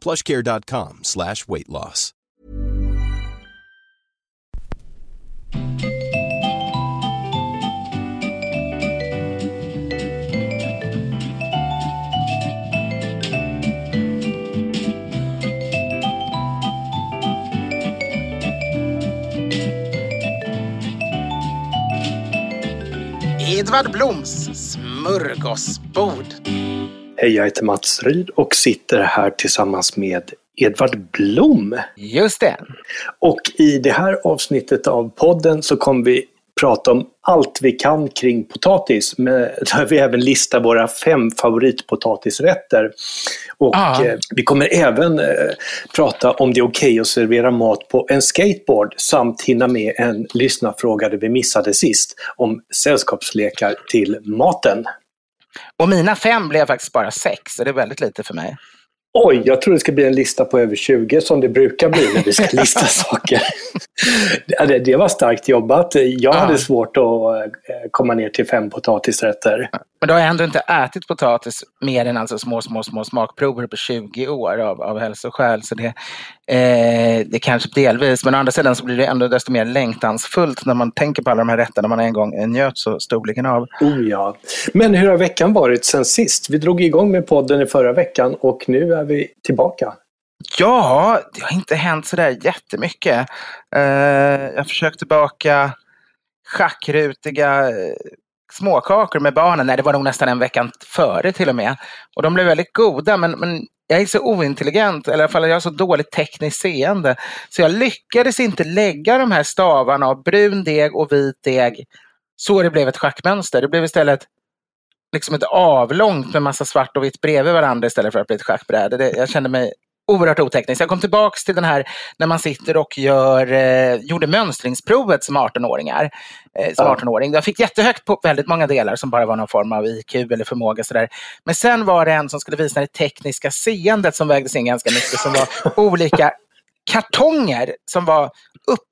plushcare.com slash weight loss. Edvard Bloms smörgåsbord. Hej, jag heter Mats Ryd och sitter här tillsammans med Edvard Blom. Just det. Och i det här avsnittet av podden så kommer vi prata om allt vi kan kring potatis. Men där vi även listar våra fem favoritpotatisrätter. Och Ja. eh, vi kommer även eh, prata om det är okej att servera mat på en skateboard samt hinna med en lyssnarfråga där vi missade sist om sällskapslekar till maten. Och mina fem blev faktiskt bara sex, så det är väldigt lite för mig. Oj, jag tror det ska bli en lista på över 20 som det brukar bli när vi ska lista saker. Det, det var starkt jobbat. Jag Ja. hade svårt att eh, komma ner till fem potatisrätter. Men då har ändå inte ätit potatis mer än alltså små, små, små smakprover på 20 år av, av hälsoskäl. Så det, eh, det kanske delvis, men å andra sidan så blir det ändå desto mer längtansfullt när man tänker på alla de här rätterna man en gång njöt så storligen av. Oh ja. Men hur har veckan varit sen sist? Vi drog igång med podden i förra veckan och nu är vi tillbaka. Ja, det har inte hänt sådär jättemycket. Uh, jag försökte baka schackrutiga eh, småkakor med barnen. Nej, det var nog nästan en vecka före till och med. Och de blev väldigt goda, men, men jag är så ointelligent, eller i alla fall jag har så dåligt tekniskt seende. Så jag lyckades inte lägga de här stavarna av brun deg och vit deg så det blev ett schackmönster. Det blev istället liksom ett avlångt med massa svart och vitt bredvid varandra istället för att bli ett schackbräde. Det, jag kände mig oerhört oteknisk. Jag kom tillbaks till den här när man sitter och gör, eh, gjorde mönstringsprovet som 18-åringar. Eh, som Ja. 18-åring. Jag fick jättehögt på väldigt många delar som bara var någon form av IQ eller förmåga. Sådär. Men sen var det en som skulle visa det tekniska seendet som vägdes in ganska mycket. Som var olika kartonger som var upp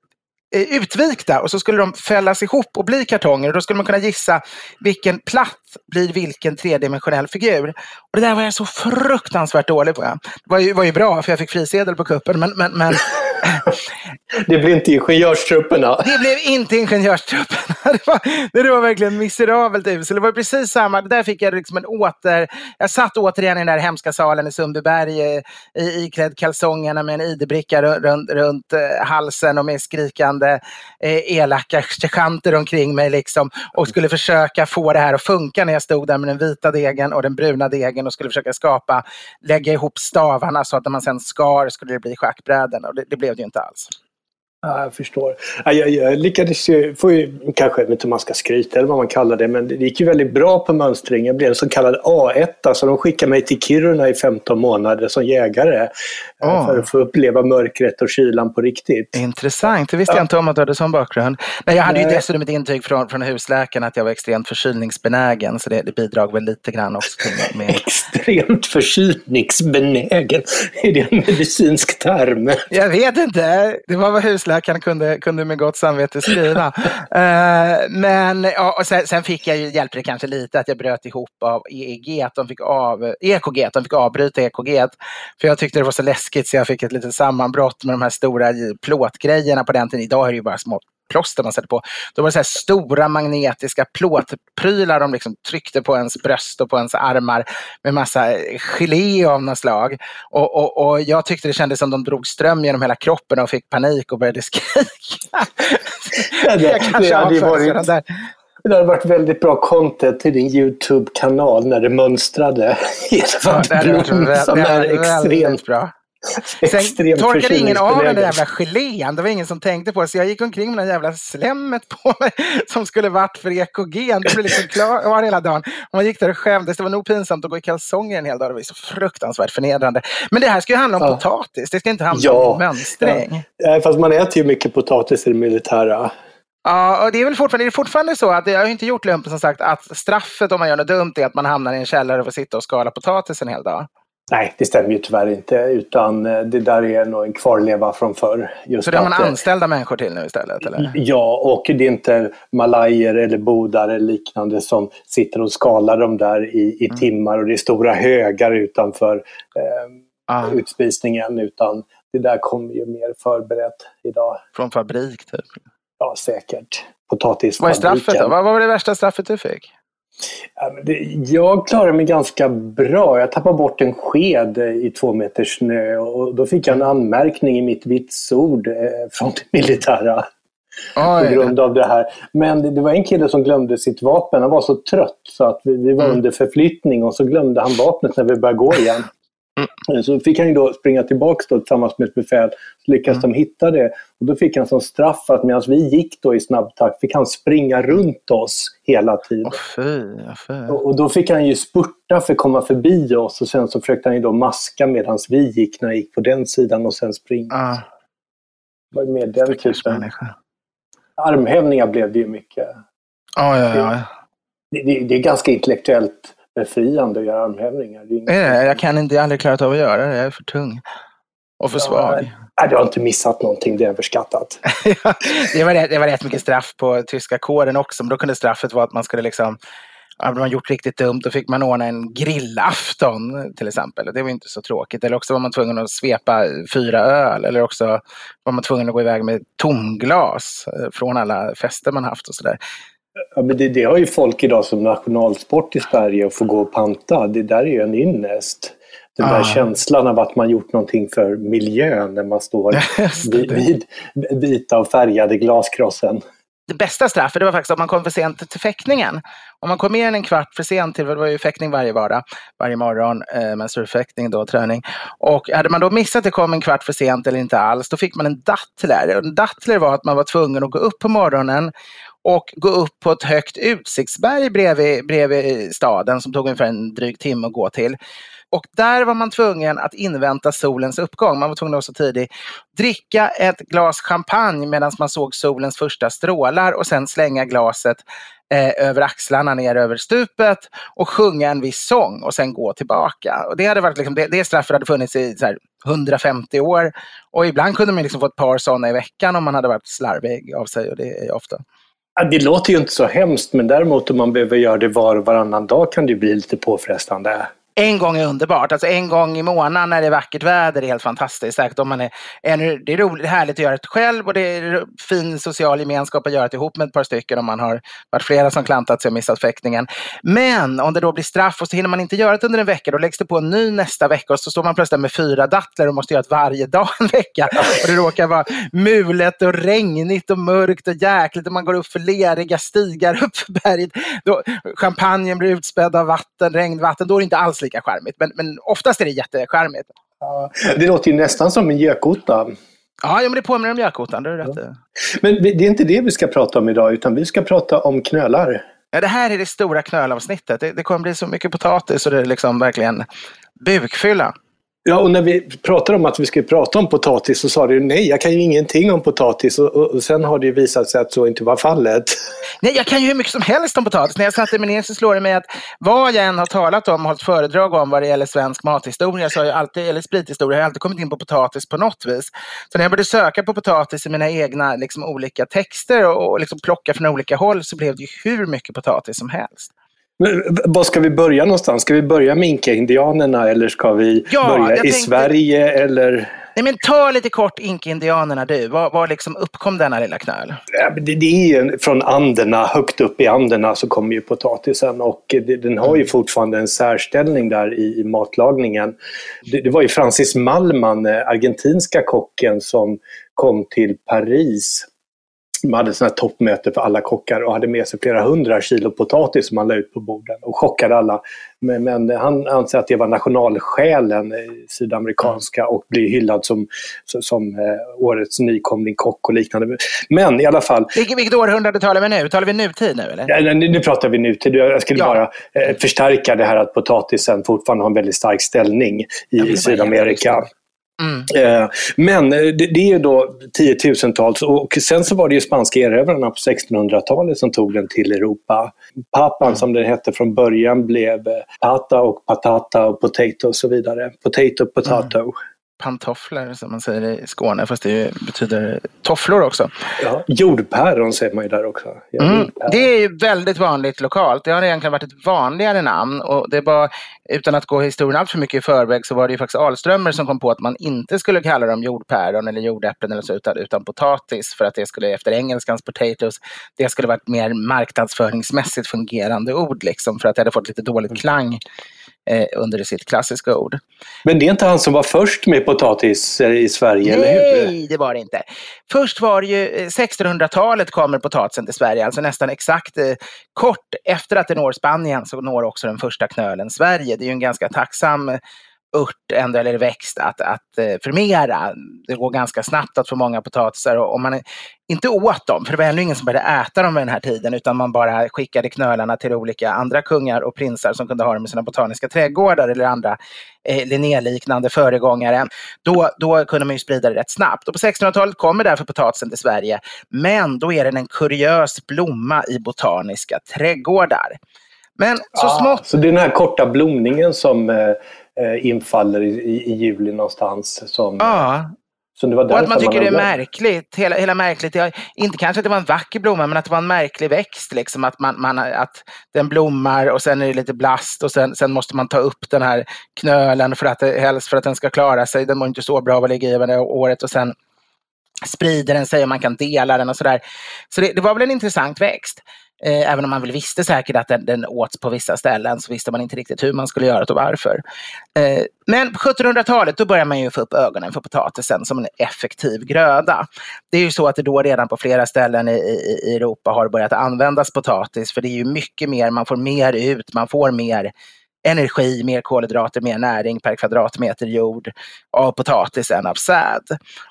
Eh, utvikta och så skulle de fällas ihop och bli kartonger. Och då skulle man kunna gissa vilken platt blir vilken tredimensionell figur. Och det där var jag så fruktansvärt dålig på. Det var ju, var ju bra för jag fick frisedel på kuppen. Men, men, men Det blev inte ingenjörstrupperna. det blev inte ingenjörstrupperna. Det var, det var verkligen miserabelt usel. Det var precis samma. Där fick jag liksom en åter... Jag satt återigen i den där hemska salen i Sundbyberg eh, i, iklädd kalsongerna med en ID-bricka runt, runt halsen och med skrikande eh, elaka sergeanter omkring mig. Liksom, och skulle försöka få det här att funka när jag stod där med den vita degen och den bruna degen och skulle försöka skapa, lägga ihop stavarna så att när man sen skar skulle det bli schackbräden. Och det, det blev det ju inte alls. Ja, jag förstår. Ja, jag, jag lyckades ju, får ju, kanske, vet inte om man ska skryta eller vad man kallar det, men det gick ju väldigt bra på mönstring. Jag blev en så kallad A1, så de skickade mig till Kiruna i 15 månader som jägare. Oh. För att få uppleva mörkret och kylan på riktigt. Intressant, det visste ja. jag inte om att du hade sån bakgrund. Nej, jag hade Nej. ju dessutom ett intyg från, från husläkaren att jag var extremt förkylningsbenägen, så det, det bidrog väl lite grann också. Till med... extremt förkylningsbenägen? Är det en medicinsk term? Jag vet inte, det var vad husläkaren läkaren kunde, kunde med gott samvete skriva. uh, men ja, och sen, sen, fick jag ju, hjälpte det kanske lite att jag bröt ihop av EEG, att de fick av, EKG, att de fick avbryta EKG. För jag tyckte det var så läskigt så jag fick ett litet sammanbrott med de här stora plåtgrejerna på den tiden. Idag är det ju bara små plåster man sätter på. Då var det så stora magnetiska plåtprylar de liksom tryckte på ens bröst och på ens armar med massa gelé av något slag. Och, och, och jag tyckte det kändes som de drog ström genom hela kroppen och fick panik och började skrika. det, jag kanske det hade varit... där. Det hade varit väldigt bra content till din YouTube-kanal när det mönstrade. ja, det hade varit, som är extremt bra. Sen torkade ingen av den där jävla gelén. Det var ingen som tänkte på det. Så jag gick omkring med den jävla slemmet på mig som skulle varit för EKG. Det blev liksom klar hela dagen. Och man gick där och skämdes. Det var nog pinsamt att gå i kalsonger en hel dag. Det var så fruktansvärt förnedrande. Men det här ska ju handla om ja. potatis. Det ska inte handla ja. om mönstring. Ja. Fast man äter ju mycket potatis i det militära. Ja, och det är väl fortfarande, det är fortfarande så att jag har inte gjort lumpen som sagt att straffet om man gör något dumt är att man hamnar i en källare och får sitta och skala potatis en hel dag. Nej, det stämmer ju tyvärr inte. Utan eh, det där är nog en kvarleva från förr. Just så det har man eh, anställda människor till nu istället? Eller? Ja, och det är inte malajer eller bodar eller liknande som sitter och skalar dem där i, i mm. timmar och det är stora högar utanför eh, ah. utspisningen. Utan det där kommer ju mer förberett idag. Från fabrik typ? Ja, säkert. Potatisfabriken. Vad är straffet då? Vad var det värsta straffet du fick? Jag klarade mig ganska bra. Jag tappade bort en sked i två meter snö och då fick jag en anmärkning i mitt vitsord eh, från det militära. Oj. På grund av det här. Men det var en kille som glömde sitt vapen. Han var så trött så att vi var mm. under förflyttning och så glömde han vapnet när vi började gå igen. Mm. Så fick han ju då springa tillbaka då, tillsammans med ett befäl. Så lyckades mm. de hitta det. Och då fick han som straff att medan vi gick då i snabb takt fick han springa runt oss hela tiden. Oh, fy, fy. Och, och, då fick han ju spurta för att komma förbi oss och sen så försökte han ju då maska medan vi gick när han gick på den sidan och sen springa. Ah. Var med den typen. Armhävningar blev det ju mycket. Ah, ja, ja. Det, det, det är ganska intellektuellt befriande armhävningar. Är jag kan inte, jag har aldrig klarat av att göra det. Jag är för tung. Och för svag. Nej, du har inte missat någonting, det är överskattat. det, var rätt, det var rätt mycket straff på tyska kåren också, men då kunde straffet vara att man skulle liksom hade man gjort riktigt dumt då fick man ordna en grillafton till exempel. Det var inte så tråkigt. Eller också var man tvungen att svepa fyra öl. Eller också var man tvungen att gå iväg med tomglas eh, från alla fester man haft och sådär. Ja, men det, det, har ju folk idag som nationalsport i Sverige att få gå och panta. Det där är ju en ynnest. Den ah. där känslan av att man gjort någonting för miljön när man står vid, vid vita och färgade glaskrossen. Det bästa straffet det var faktiskt att man kom för sent till fäktningen. Om man kom mer än en kvart för sent till, det var ju fäktning varje vardag, varje morgon, eh, menstrualfäktning då, träning. Och hade man då missat att det kom en kvart för sent eller inte alls, då fick man en dattler. En dattler var att man var tvungen att gå upp på morgonen och gå upp på ett högt utsiktsberg bredvid, bredvid staden som tog ungefär en dryg timme att gå till. Och där var man tvungen att invänta solens uppgång. Man var tvungen att vara så tidig. Dricka ett glas champagne medan man såg solens första strålar och sen slänga glaset eh, över axlarna ner över stupet och sjunga en viss sång och sen gå tillbaka. Och det, hade varit liksom, det, det straffet hade funnits i så här, 150 år och ibland kunde man liksom få ett par sådana i veckan om man hade varit slarvig av sig och det är ofta. Det låter ju inte så hemskt, men däremot om man behöver göra det var och varannan dag kan det bli lite påfrestande en gång är underbart. Alltså en gång i månaden när det är vackert väder är helt fantastiskt. Säkert om man är, det är roligt, härligt att göra det själv och det är fin social gemenskap att göra det ihop med ett par stycken om man har varit flera som klantat sig och missat fäktningen. Men om det då blir straff och så hinner man inte göra det under en vecka, då läggs det på en ny nästa vecka och så står man plötsligt med fyra dattlar och måste göra det varje dag en vecka. Och det råkar vara mulet och regnigt och mörkt och jäkligt och man går upp för leriga stigar upp för berget. Då, champagnen blir utspädd av vatten, regnvatten. Då är det inte alls lika charmigt. Men, men oftast är det jättecharmigt. Ja, det låter ju nästan som en gökotta. Ja, men det påminner om gökotan, det är rätt ja. Men det är inte det vi ska prata om idag, utan vi ska prata om knölar. Ja, det här är det stora knölavsnittet. Det, det kommer bli så mycket potatis och det är liksom verkligen bukfylla. Ja, och när vi pratade om att vi skulle prata om potatis så sa du nej, jag kan ju ingenting om potatis och, och, och sen har det visat sig att så inte var fallet. Nej, jag kan ju hur mycket som helst om potatis. När jag satte mig ner så slår det mig att vad jag än har talat om och hållit föredrag om vad det gäller svensk mathistoria, så har jag alltid, eller sprithistoria, har jag alltid kommit in på potatis på något vis. Så när jag började söka på potatis i mina egna liksom, olika texter och, och liksom plocka från olika håll så blev det ju hur mycket potatis som helst. Var ska vi börja någonstans? Ska vi börja med inka-indianerna eller ska vi ja, börja i tänkte... Sverige? Eller? Nej, men ta lite kort inka-indianerna du. Var, var liksom uppkom denna lilla knöl? Ja, det, det är ju från Anderna, högt upp i Anderna så kommer ju potatisen och det, den har ju mm. fortfarande en särställning där i, i matlagningen. Det, det, var ju Francis Malman, eh, argentinska kocken, som kom till Paris de hade ett toppmöte för alla kockar och hade med sig flera hundra kilo potatis som han la ut på borden och chockade alla. Men, men han anser att det var nationalsjälen eh, sydamerikanska och blir hyllad som, som eh, årets nykomling kock och liknande. Men i alla fall. Vilket, vilket århundrade talar vi nu? Talar vi nutid nu eller? Ja, nu, nu pratar vi nutid. Jag skulle ja. bara eh, förstärka det här att potatisen fortfarande har en väldigt stark ställning i, i Sydamerika. Mm. Eh, men eh, det, är då tiotusentals och sen så var det ju spanska erövrarna på 1600-talet som tog den till Europa. Papan mm. som den hette från början blev eh, pata och patata och potato och så vidare. Potato, potato. Mm pantofflor som man säger i Skåne, fast det betyder tofflor också. Ja, jordpäron säger man ju där också. Ja, mm, det är ju väldigt vanligt lokalt. Det har egentligen varit ett vanligare namn och det var, utan att gå historien allt för mycket i förväg, så var det ju faktiskt Alströmer som kom på att man inte skulle kalla dem jordpäron eller jordäpplen eller så, utan, utan potatis för att det skulle, efter engelskans potatoes, det skulle vara ett mer marknadsföringsmässigt fungerande ord liksom, för att det hade fått lite dåligt mm. klang eh, under sitt klassiska ord. Men det är inte han som var först med potatis eh, i Sverige, Nej, eller hur? Nej, det var det inte. Först var det ju 1600-talet eh, kommer potatisen till Sverige, alltså nästan exakt eh, kort efter att det når Spanien så når också den första knölen Sverige. Det är ju en ganska tacksam ört ändå, eller växt att, att eh, förmera. Det går ganska snabbt att få många potatisar och om man inte åt dem, för det var ännu ingen som började äta dem vid den här tiden, utan man bara skickade knölarna till olika andra kungar och prinsar som kunde ha dem i sina botaniska trädgårdar eller andra eh, Linnéliknande föregångare. Då, då kunde man ju sprida det rätt snabbt. Och på 1600-talet kommer därför potatisen till Sverige, men då är den en kuriös blomma i botaniska trädgårdar. Men så ah, smått... Så det är den här korta blomningen som eh, eh, infaller i, i, i juli någonstans. Som, ja. Så det var och att man tycker man det är märkligt. Hela, hela märkligt. Jag, inte kanske att det var en vacker blomma, men att det var en märklig växt. Liksom, att, man, man, att den blommar och sen är det lite blast och sen, sen måste man ta upp den här knölen för att, helst för att den ska klara sig. Den mår inte så bra av att ligga i året och sen sprider den sig och man kan dela den och sådär. Så det, det var väl en intressant växt. Eh, även om man väl visste säkert att den, den åts på vissa ställen så visste man inte riktigt hur man skulle göra det och varför. Eh, men på 1700-talet då börjar man ju få upp ögonen för potatisen som en effektiv gröda. Det är ju så att det då redan på flera ställen i, i, i Europa har börjat användas potatis för det är ju mycket mer, man får mer ut, man får mer energi, mer kolhydrater, mer näring per kvadratmeter jord av potatis än av säd.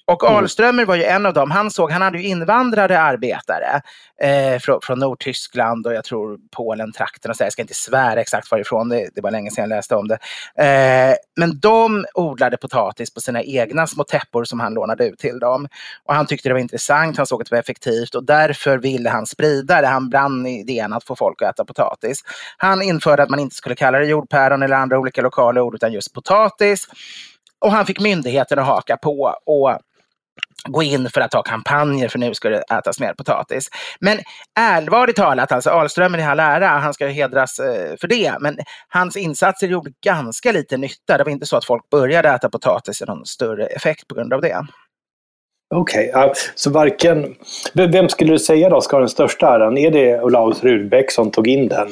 Och mm. Alströmer var ju en av dem. Han såg, han hade ju invandrare arbetare eh, från, från Nordtyskland och jag tror Polen, trakten och så. Jag ska inte svära exakt varifrån, det, det var länge sedan jag läste om det. Eh, men de odlade potatis på sina egna små täppor som han lånade ut till dem. Och han tyckte det var intressant, han såg att det var effektivt och därför ville han sprida det. Han brann idén att få folk att äta potatis. Han införde att man inte skulle kalla det jordpäron eller andra olika lokala ord utan just potatis. Och han fick myndigheterna att haka på och gå in för att ha kampanjer för nu ska det ätas mer potatis. Men allvarligt talat, alltså Ahlström i all ära, han ska hedras eh, för det, men hans insatser gjorde ganska lite nytta. Det var inte så att folk började äta potatis i någon större effekt på grund av det. Okej, okay, så varken... Vem skulle du säga då ska ha den största äran? Är det Olaus Rudbeck som tog in den?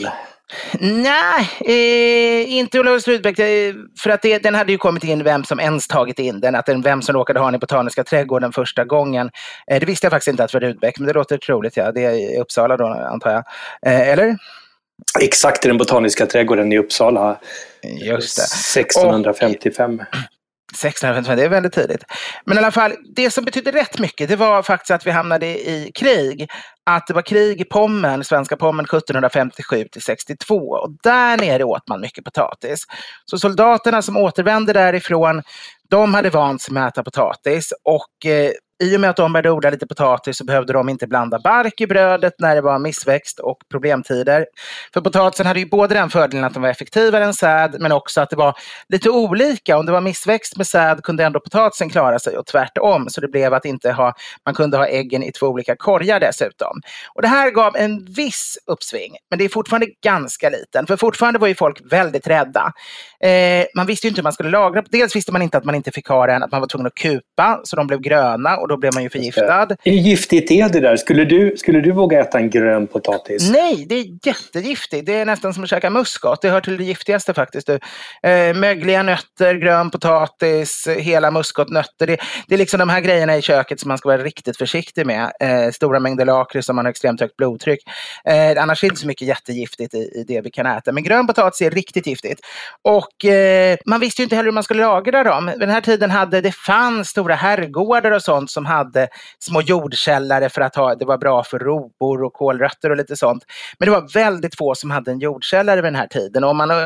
Nej, eh, inte Olaus Rudbeck. Eh, för att det, den hade ju kommit in vem som ens tagit in den. Att den, vem som råkade ha den i Botaniska trädgården första gången. Eh, det visste jag faktiskt inte att det var Rudbeck, men det låter troligt. Ja. Det är i Uppsala då, antar jag. Eh, eller? Exakt i den Botaniska trädgården i Uppsala. Just det. 1655. Och, 1655, det är väldigt tidigt. Men i alla fall, det som betydde rätt mycket, det var faktiskt att vi hamnade i krig. Att det var krig i Pommern, svenska Pommern 1757 till 62. Och där nere åt man mycket potatis. Så soldaterna som återvände därifrån, de hade vant sig med att äta potatis. Och eh, i och med att de började odla lite potatis så behövde de inte blanda bark i brödet när det var missväxt och problemtider. För potatisen hade ju både den fördelen att den var effektivare än säd men också att det var lite olika. Om det var missväxt med säd kunde ändå potatisen klara sig och tvärtom. Så det blev att inte ha, man kunde ha äggen i två olika korgar dessutom. Och det här gav en viss uppsving, men det är fortfarande ganska liten. För fortfarande var ju folk väldigt rädda. Eh, man visste ju inte hur man skulle lagra. Dels visste man inte att man inte fick ha den, att man var tvungen att kupa så de blev gröna och då blev man ju förgiftad. Hur giftigt är det där? Skulle du, skulle du våga äta en grön potatis? Nej, det är jättegiftigt. Det är nästan som att käka muskot. Det hör till det giftigaste faktiskt. Du. Eh, mögliga nötter, grön potatis, hela muskotnötter. Det, det är liksom de här grejerna i köket som man ska vara riktigt försiktig med. Eh, stora mängder lakrits om man har extremt högt blodtryck. Eh, annars är det inte så mycket jättegiftigt i, i, det vi kan äta. Men grön potatis är riktigt giftigt. Och eh, man visste ju inte heller hur man skulle lagra dem. Vid den här tiden hade det fanns stora herrgårdar och sånt som hade små jordkällare för att ha, det var bra för robor och kålrötter och lite sånt. Men det var väldigt få som hade en jordkällare vid den här tiden. Och om man uh,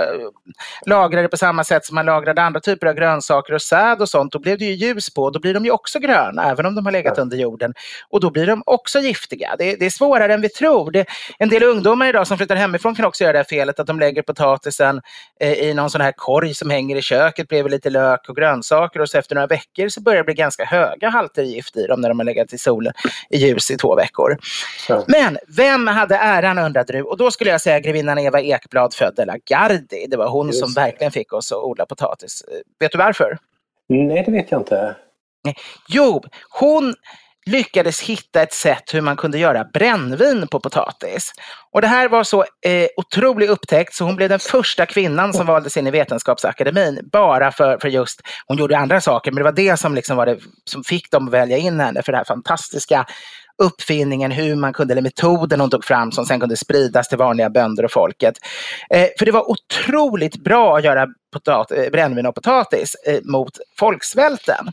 lagrade på samma sätt som man lagrade andra typer av grönsaker och säd och sånt, då blev det ju ljus på då blir de ju också gröna, även om de har legat under jorden. Och då blir de också giftiga. Det, det är svårare än vi tror. Det, en del ungdomar idag som flyttar hemifrån kan också göra det här felet att de lägger potatisen eh, i någon sån här korg som hänger i köket bredvid lite lök och grönsaker och så efter några veckor så börjar det bli ganska höga halter gift i dem när de har legat i solen i ljus i två veckor. Så. Men vem hade äran undrade du? Och då skulle jag säga grevinnan Eva Ekblad född de la Gardie. Det var hon Just som verkligen fick oss att odla potatis. Vet du varför? Nej, det vet jag inte. Jo, hon lyckades hitta ett sätt hur man kunde göra brännvin på potatis. Och det här var så eh, otrolig upptäckt så hon blev den första kvinnan som valdes in i Vetenskapsakademin. Bara för, för just, hon gjorde andra saker, men det var det som, liksom var det, som fick dem att välja in henne för det här fantastiska uppfinningen, hur man kunde, eller metoden hon tog fram som sen kunde spridas till vanliga bönder och folket. Eh, för det var otroligt bra att göra potat, eh, brännvin och potatis eh, mot folksvälten.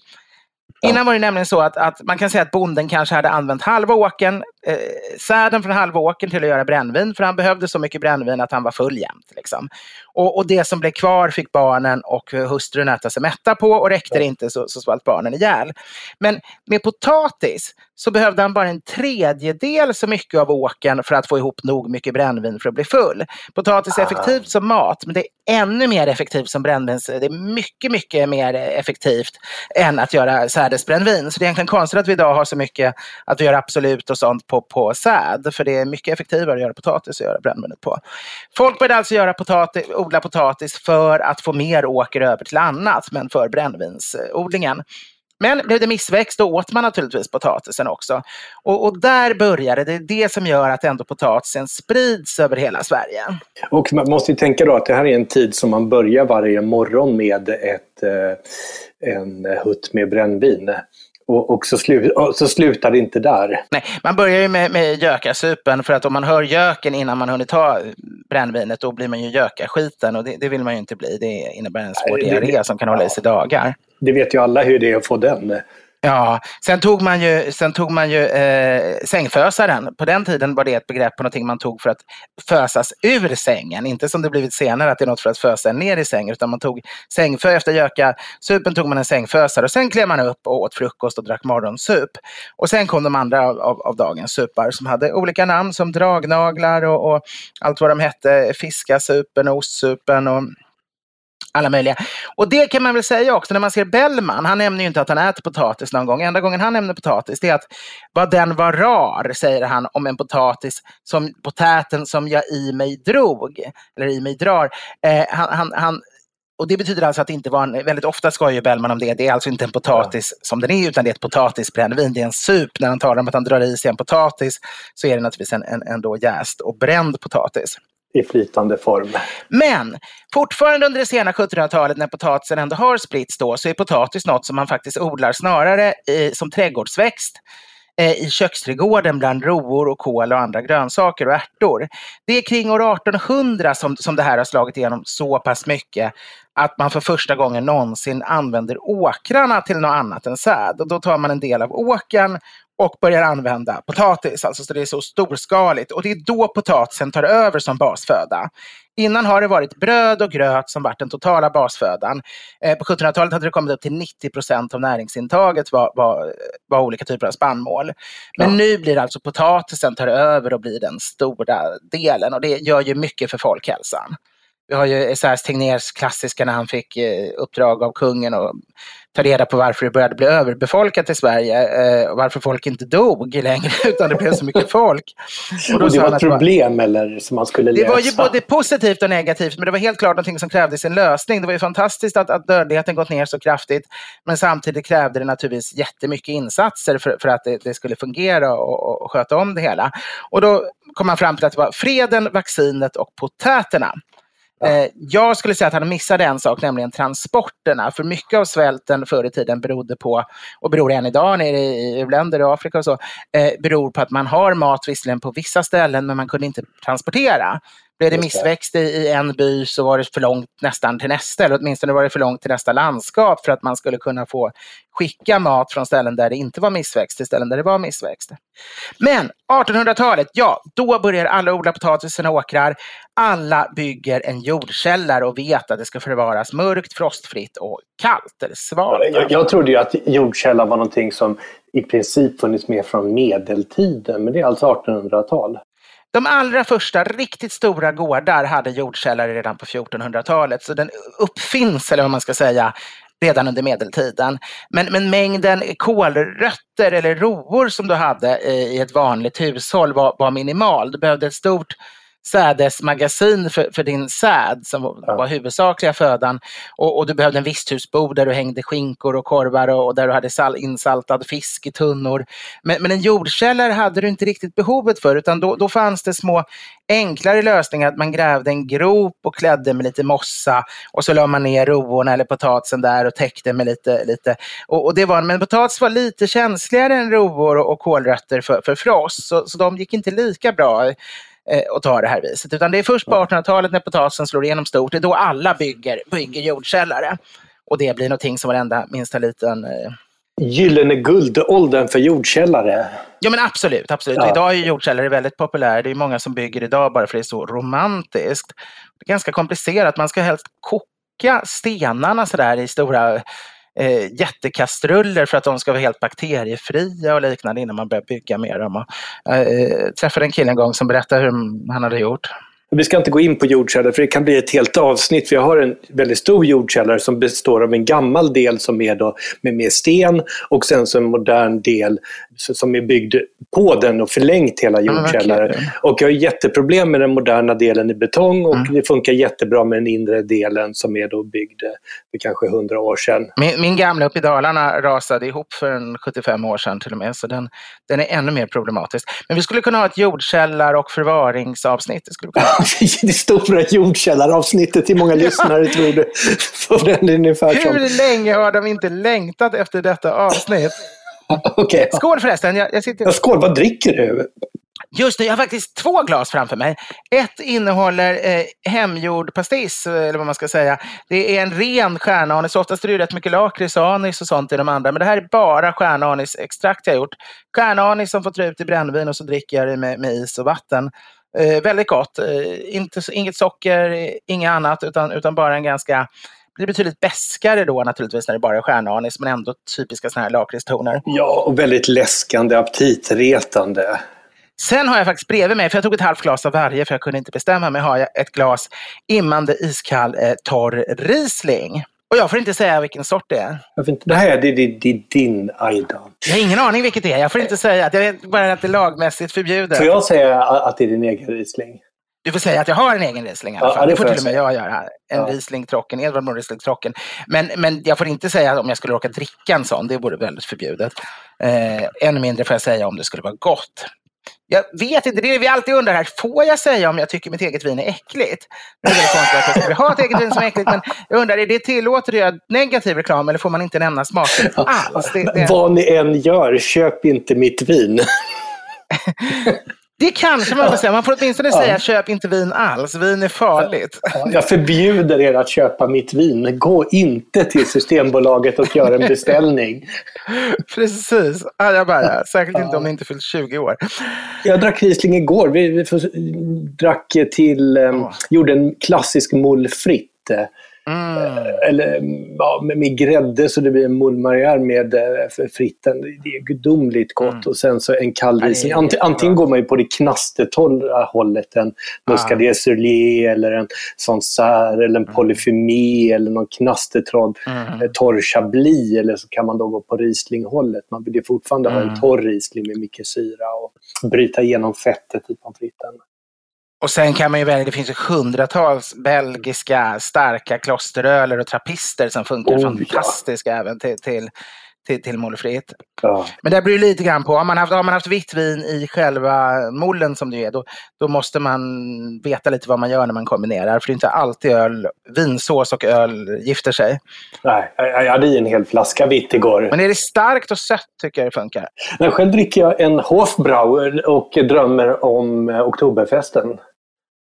Innan var det nämligen så att, att, man kan säga att bonden kanske hade använt halva åken, eh, säden från halva åken till att göra brännvin, för han behövde så mycket brännvin att han var full jämt. Liksom. Och, och, det som blev kvar fick barnen och hustrun äta sig mätta på och räckte det inte så, så svalt barnen ihjäl. Men med potatis så behövde han bara en tredjedel så mycket av åken för att få ihop nog mycket brännvin för att bli full. Potatis är ah. effektivt som mat, men det är ännu mer effektivt som brännvin. Det är mycket, mycket mer effektivt än att göra sädesbrännvin. Så det är egentligen konstigt att vi idag har så mycket att vi gör Absolut och sånt på, på säd. För det är mycket effektivare att göra potatis och göra brännvinet på. Folk började alltså göra potatis, odla potatis för att få mer åker över till annat, men för brännvinsodlingen. Men blev det missväxt då åt man naturligtvis potatisen också. Och, och, där började det, det som gör att ändå potatisen sprids över hela Sverige. Och man måste ju tänka då att det här är en tid som man börjar varje morgon med ett, eh, en hutt med brännvin. Och, och, så, slu, och så slutar det inte där. Nej, man börjar ju med, med gökasupen för att om man hör göken innan man hunnit ta brännvinet då blir man ju gökaskiten och det, det vill man ju inte bli. Det innebär en svår diarré som kan hålla i sig dagar. Det vet ju alla hur det är att få den. Ja, sen tog man ju, sen tog man ju eh, sängfösaren. På den tiden var det ett begrepp på någonting man tog för att fösas ur sängen. Inte som det blivit senare att det är något för att fösa ner i sängen. Utan man tog sängfö efter göka. Supen tog man en sängfösare och sen klev man upp och åt frukost och drack morgonsup. Och sen kom de andra av, av, av dagens supar som hade olika namn som dragnaglar och, och allt vad de hette. Fiskasupen och ostsupen och alla möjliga. Och det kan man väl säga också när man ser Bellman. Han nämner ju inte att han äter potatis någon gång. Enda gången han nämner potatis det är att vad den var rar, säger han om en potatis som potäten som jag i mig drog. Eller i mig drar. Eh, han, han, han, och det betyder alltså att det inte var en, väldigt ofta skojar Bellman om det. Det är alltså inte en potatis ja. som den är, utan det är ett potatisbrännvin. Det är en sup. När han talar om att han drar i sig en potatis så är det naturligtvis en, en, en då jäst och bränd potatis i flytande form. Men fortfarande under det sena 1700-talet när potatisen ändå har spritts då så är potatis något som man faktiskt odlar snarare i, som trädgårdsväxt eh, i köksträdgården bland roor och kål och andra grönsaker och ärtor. Det är kring år 1800 som, som det här har slagit igenom så pass mycket att man för första gången någonsin använder åkrarna till något annat än säd. Och då tar man en del av åkern och börjar använda potatis. Alltså så det är så storskaligt. Och det är då potatisen tar över som basföda. Innan har det varit bröd och gröt som varit den totala basfödan. Eh, på 1700-talet hade det kommit upp till 90 procent av näringsintaget var, var, var, olika typer av spannmål. Men ja. nu blir alltså potatisen tar över och blir den stora delen och det gör ju mycket för folkhälsan. Vi har ju Esaias Tegnérs klassiska när han fick eh, uppdrag av kungen och ta reda på varför det började bli överbefolkat i Sverige eh, och varför folk inte dog längre utan det blev så mycket folk. Och, och det var ett problem eller som man skulle lösa? Det var ju både positivt och negativt men det var helt klart någonting som krävde sin lösning. Det var ju fantastiskt att, att dödligheten gått ner så kraftigt men samtidigt krävde det naturligtvis jättemycket insatser för, för att det, det skulle fungera och, och, sköta om det hela. Och då kom man fram till att det var freden, vaccinet och potäterna. Eh, jag skulle säga att han missade en sak, nämligen transporterna. För mycket av svälten förr i tiden berodde på, och beror än idag nere i u-länder och Afrika och så, eh, beror på att man har mat visserligen på vissa ställen men man kunde inte transportera. Blev det missväxt i en by så var det för långt nästan till nästa, eller åtminstone var det för långt till nästa landskap för att man skulle kunna få skicka mat från ställen där det inte var missväxt till ställen där det var missväxt. Men 1800-talet, ja, då börjar alla odla potatis i sina åkrar. Alla bygger en jordkällare och vet att det ska förvaras mörkt, frostfritt och kallt eller svalt. Jag, jag trodde ju att jordkällare var någonting som i princip funnits med från medeltiden, men det är alltså 1800-tal. De allra första riktigt stora gårdar hade jordkällare redan på 1400-talet, så den uppfinns, eller vad man ska säga, redan under medeltiden. Men, men mängden kolrötter eller rovor som du hade i ett vanligt hushåll var, var minimal. Du behövde ett stort sädesmagasin för, för din säd som ja. var huvudsakliga födan. Och, och, du behövde en visthusbod där du hängde skinkor och korvar och, och där du hade sal, insaltad fisk i tunnor. Men, men en jordkällare hade du inte riktigt behovet för utan då, då fanns det små enklare lösningar. Att man grävde en grop och klädde med lite mossa och så la man ner rovorna eller potatisen där och täckte med lite. lite. Och, och det var, men potatis var lite känsligare än rovor och, och kålrötter för, för frost så, så de gick inte lika bra och ta det här viset. Utan det är först på 1800-talet när potatisen slår igenom stort, det är då alla bygger, bygger jordkällare. Och det blir någonting som varenda minsta liten eh... Gyllene guldåldern för jordkällare. Ja men absolut, absolut. Ja. Idag är jordkällare väldigt populära. Det är många som bygger idag bara för det är så romantiskt. Det är ganska komplicerat. Man ska helst koka stenarna sådär i stora eh, jättekastruller för att de ska vara helt bakteriefria och liknande innan man börjar bygga med dem. Jag eh, träffade en kille en gång som berättade hur han hade gjort. Vi ska inte gå in på jordkällare för det kan bli ett helt avsnitt. Vi har en väldigt stor jordkällare som består av en gammal del som är då med, med sten och sen så en modern del som är byggd på den och förlängt hela jordkällaren. Okay. Och jag har jätteproblem med den moderna delen i betong och mm. det funkar jättebra med den inre delen som är då byggd för kanske 100 år sedan. Min, min gamla uppe i Dalarna rasade ihop för en 75 år sedan till och med, så den, den är ännu mer problematisk. Men vi skulle kunna ha ett jordkällar och förvaringsavsnitt. Det, skulle kunna... det stora jordkällaravsnittet, hur många lyssnare tror du? För den ungefär Hur länge har de inte längtat efter detta avsnitt? okay. Skål förresten. Jag, jag sitter... ja, skål, vad dricker du? Just det, jag har faktiskt två glas framför mig. Ett innehåller eh, hemgjord pastis, eller vad man ska säga. Det är en ren stjärnanis. Oftast är det rätt mycket lakrits och sånt i de andra. Men det här är bara stjärnanisextrakt jag har gjort. Stjärnanis som fått ut i brännvin och så dricker jag det med, med is och vatten. Eh, väldigt gott. Eh, inte, inget socker, inget annat, utan, utan bara en ganska blir betydligt bäskare då naturligtvis när det bara är stjärnanis, men ändå typiska sådana här lakritstoner. Ja, och väldigt läskande, aptitretande. Sen har jag faktiskt bredvid mig, för jag tog ett halvt glas av varje för jag kunde inte bestämma mig, har jag ett glas immande iskall eh, torr Riesling. Och jag får inte säga vilken sort det är. Det här det, det, det är din Aida. Jag har ingen aning vilket det är. Jag får inte säga. Jag vet bara att det är lagmässigt förbjudet. Får jag säga att det är din egen Riesling? Du får säga att jag har en egen Riesling i alla fall. Ja, det, det får till och med jag göra. En ja. Riesling Trocken, Edvard Blom Riesling Trocken. Men, men jag får inte säga om jag skulle råka dricka en sån. Det vore väldigt förbjudet. Eh, ännu mindre får jag säga om det skulle vara gott. Jag vet inte, det är det vi alltid undrar här. Får jag säga om jag tycker mitt eget vin är äckligt? Det är väldigt konstigt att jag skulle ha ett eget vin som är äckligt, men jag undrar, är det tillåtet att göra negativ reklam eller får man inte nämna smaken alls? Det, det... Vad ni än gör, köp inte mitt vin. Det kanske man får säga. Man får åtminstone ja. säga köp inte vin alls. Vin är farligt. Ja, jag förbjuder er att köpa mitt vin. Gå inte till Systembolaget och gör en beställning. Precis. Ajabaja. Särskilt inte om ni inte fyllt 20 år. Jag drack Riesling igår. Vi, vi drack till, um, gjorde en klassisk mull fritt. Mm. Eller ja, med, grädde så det blir en mullmarriär med äh, fritten. Det är gudomligt gott. Mm. Och sen så en kall rising. Ant, antingen går man ju på det knastertorra hållet. En muscadet ah. eller en sancerre eller en mm. polyfemé eller någon knastertorr mm. Eh, torr chablis. Eller så kan man då gå på rislinghållet. Man vill ju fortfarande mm. ha en mm. torr risling med mycket syra och bryta igenom fettet i pommes fritesen. Och sen kan man ju välja, det finns ju hundratals belgiska starka klosteröler och trappister som funkar oh, fantastiskt ja. även till, till, till, till målfritt. Ja. Men det beror lite grann på. Har man haft, har man haft vitt vin i själva mullen som det är, då, då måste man veta lite vad man gör när man kombinerar. För det är inte alltid öl, vinsås och öl gifter sig. Nej, jag hade i en hel flaska vitt igår. Men är det starkt och sött tycker jag det funkar. Men själv dricker jag en Hofbrauer och drömmer om eh, Oktoberfesten.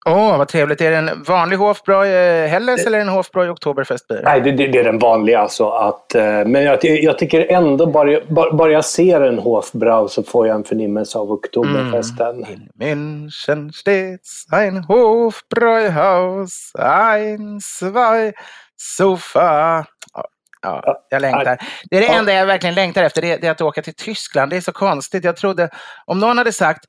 Åh, oh, vad trevligt. Är det en vanlig Hofbräu Helles eller en Hofbräu Oktoberfestbier? Nej, det, det, är den vanliga. Alltså att, eh, men jag, jag, tycker ändå, bara, bara jag ser en Hofbrau så får jag en förnimmelse av Oktoberfesten. Mm. In München stets ein Hofbräuhaus, ein, zwei, Sofa. Ja, jag längtar. Det är det enda jag verkligen längtar efter, det är att åka till Tyskland. Det är så konstigt. Jag trodde, om någon hade sagt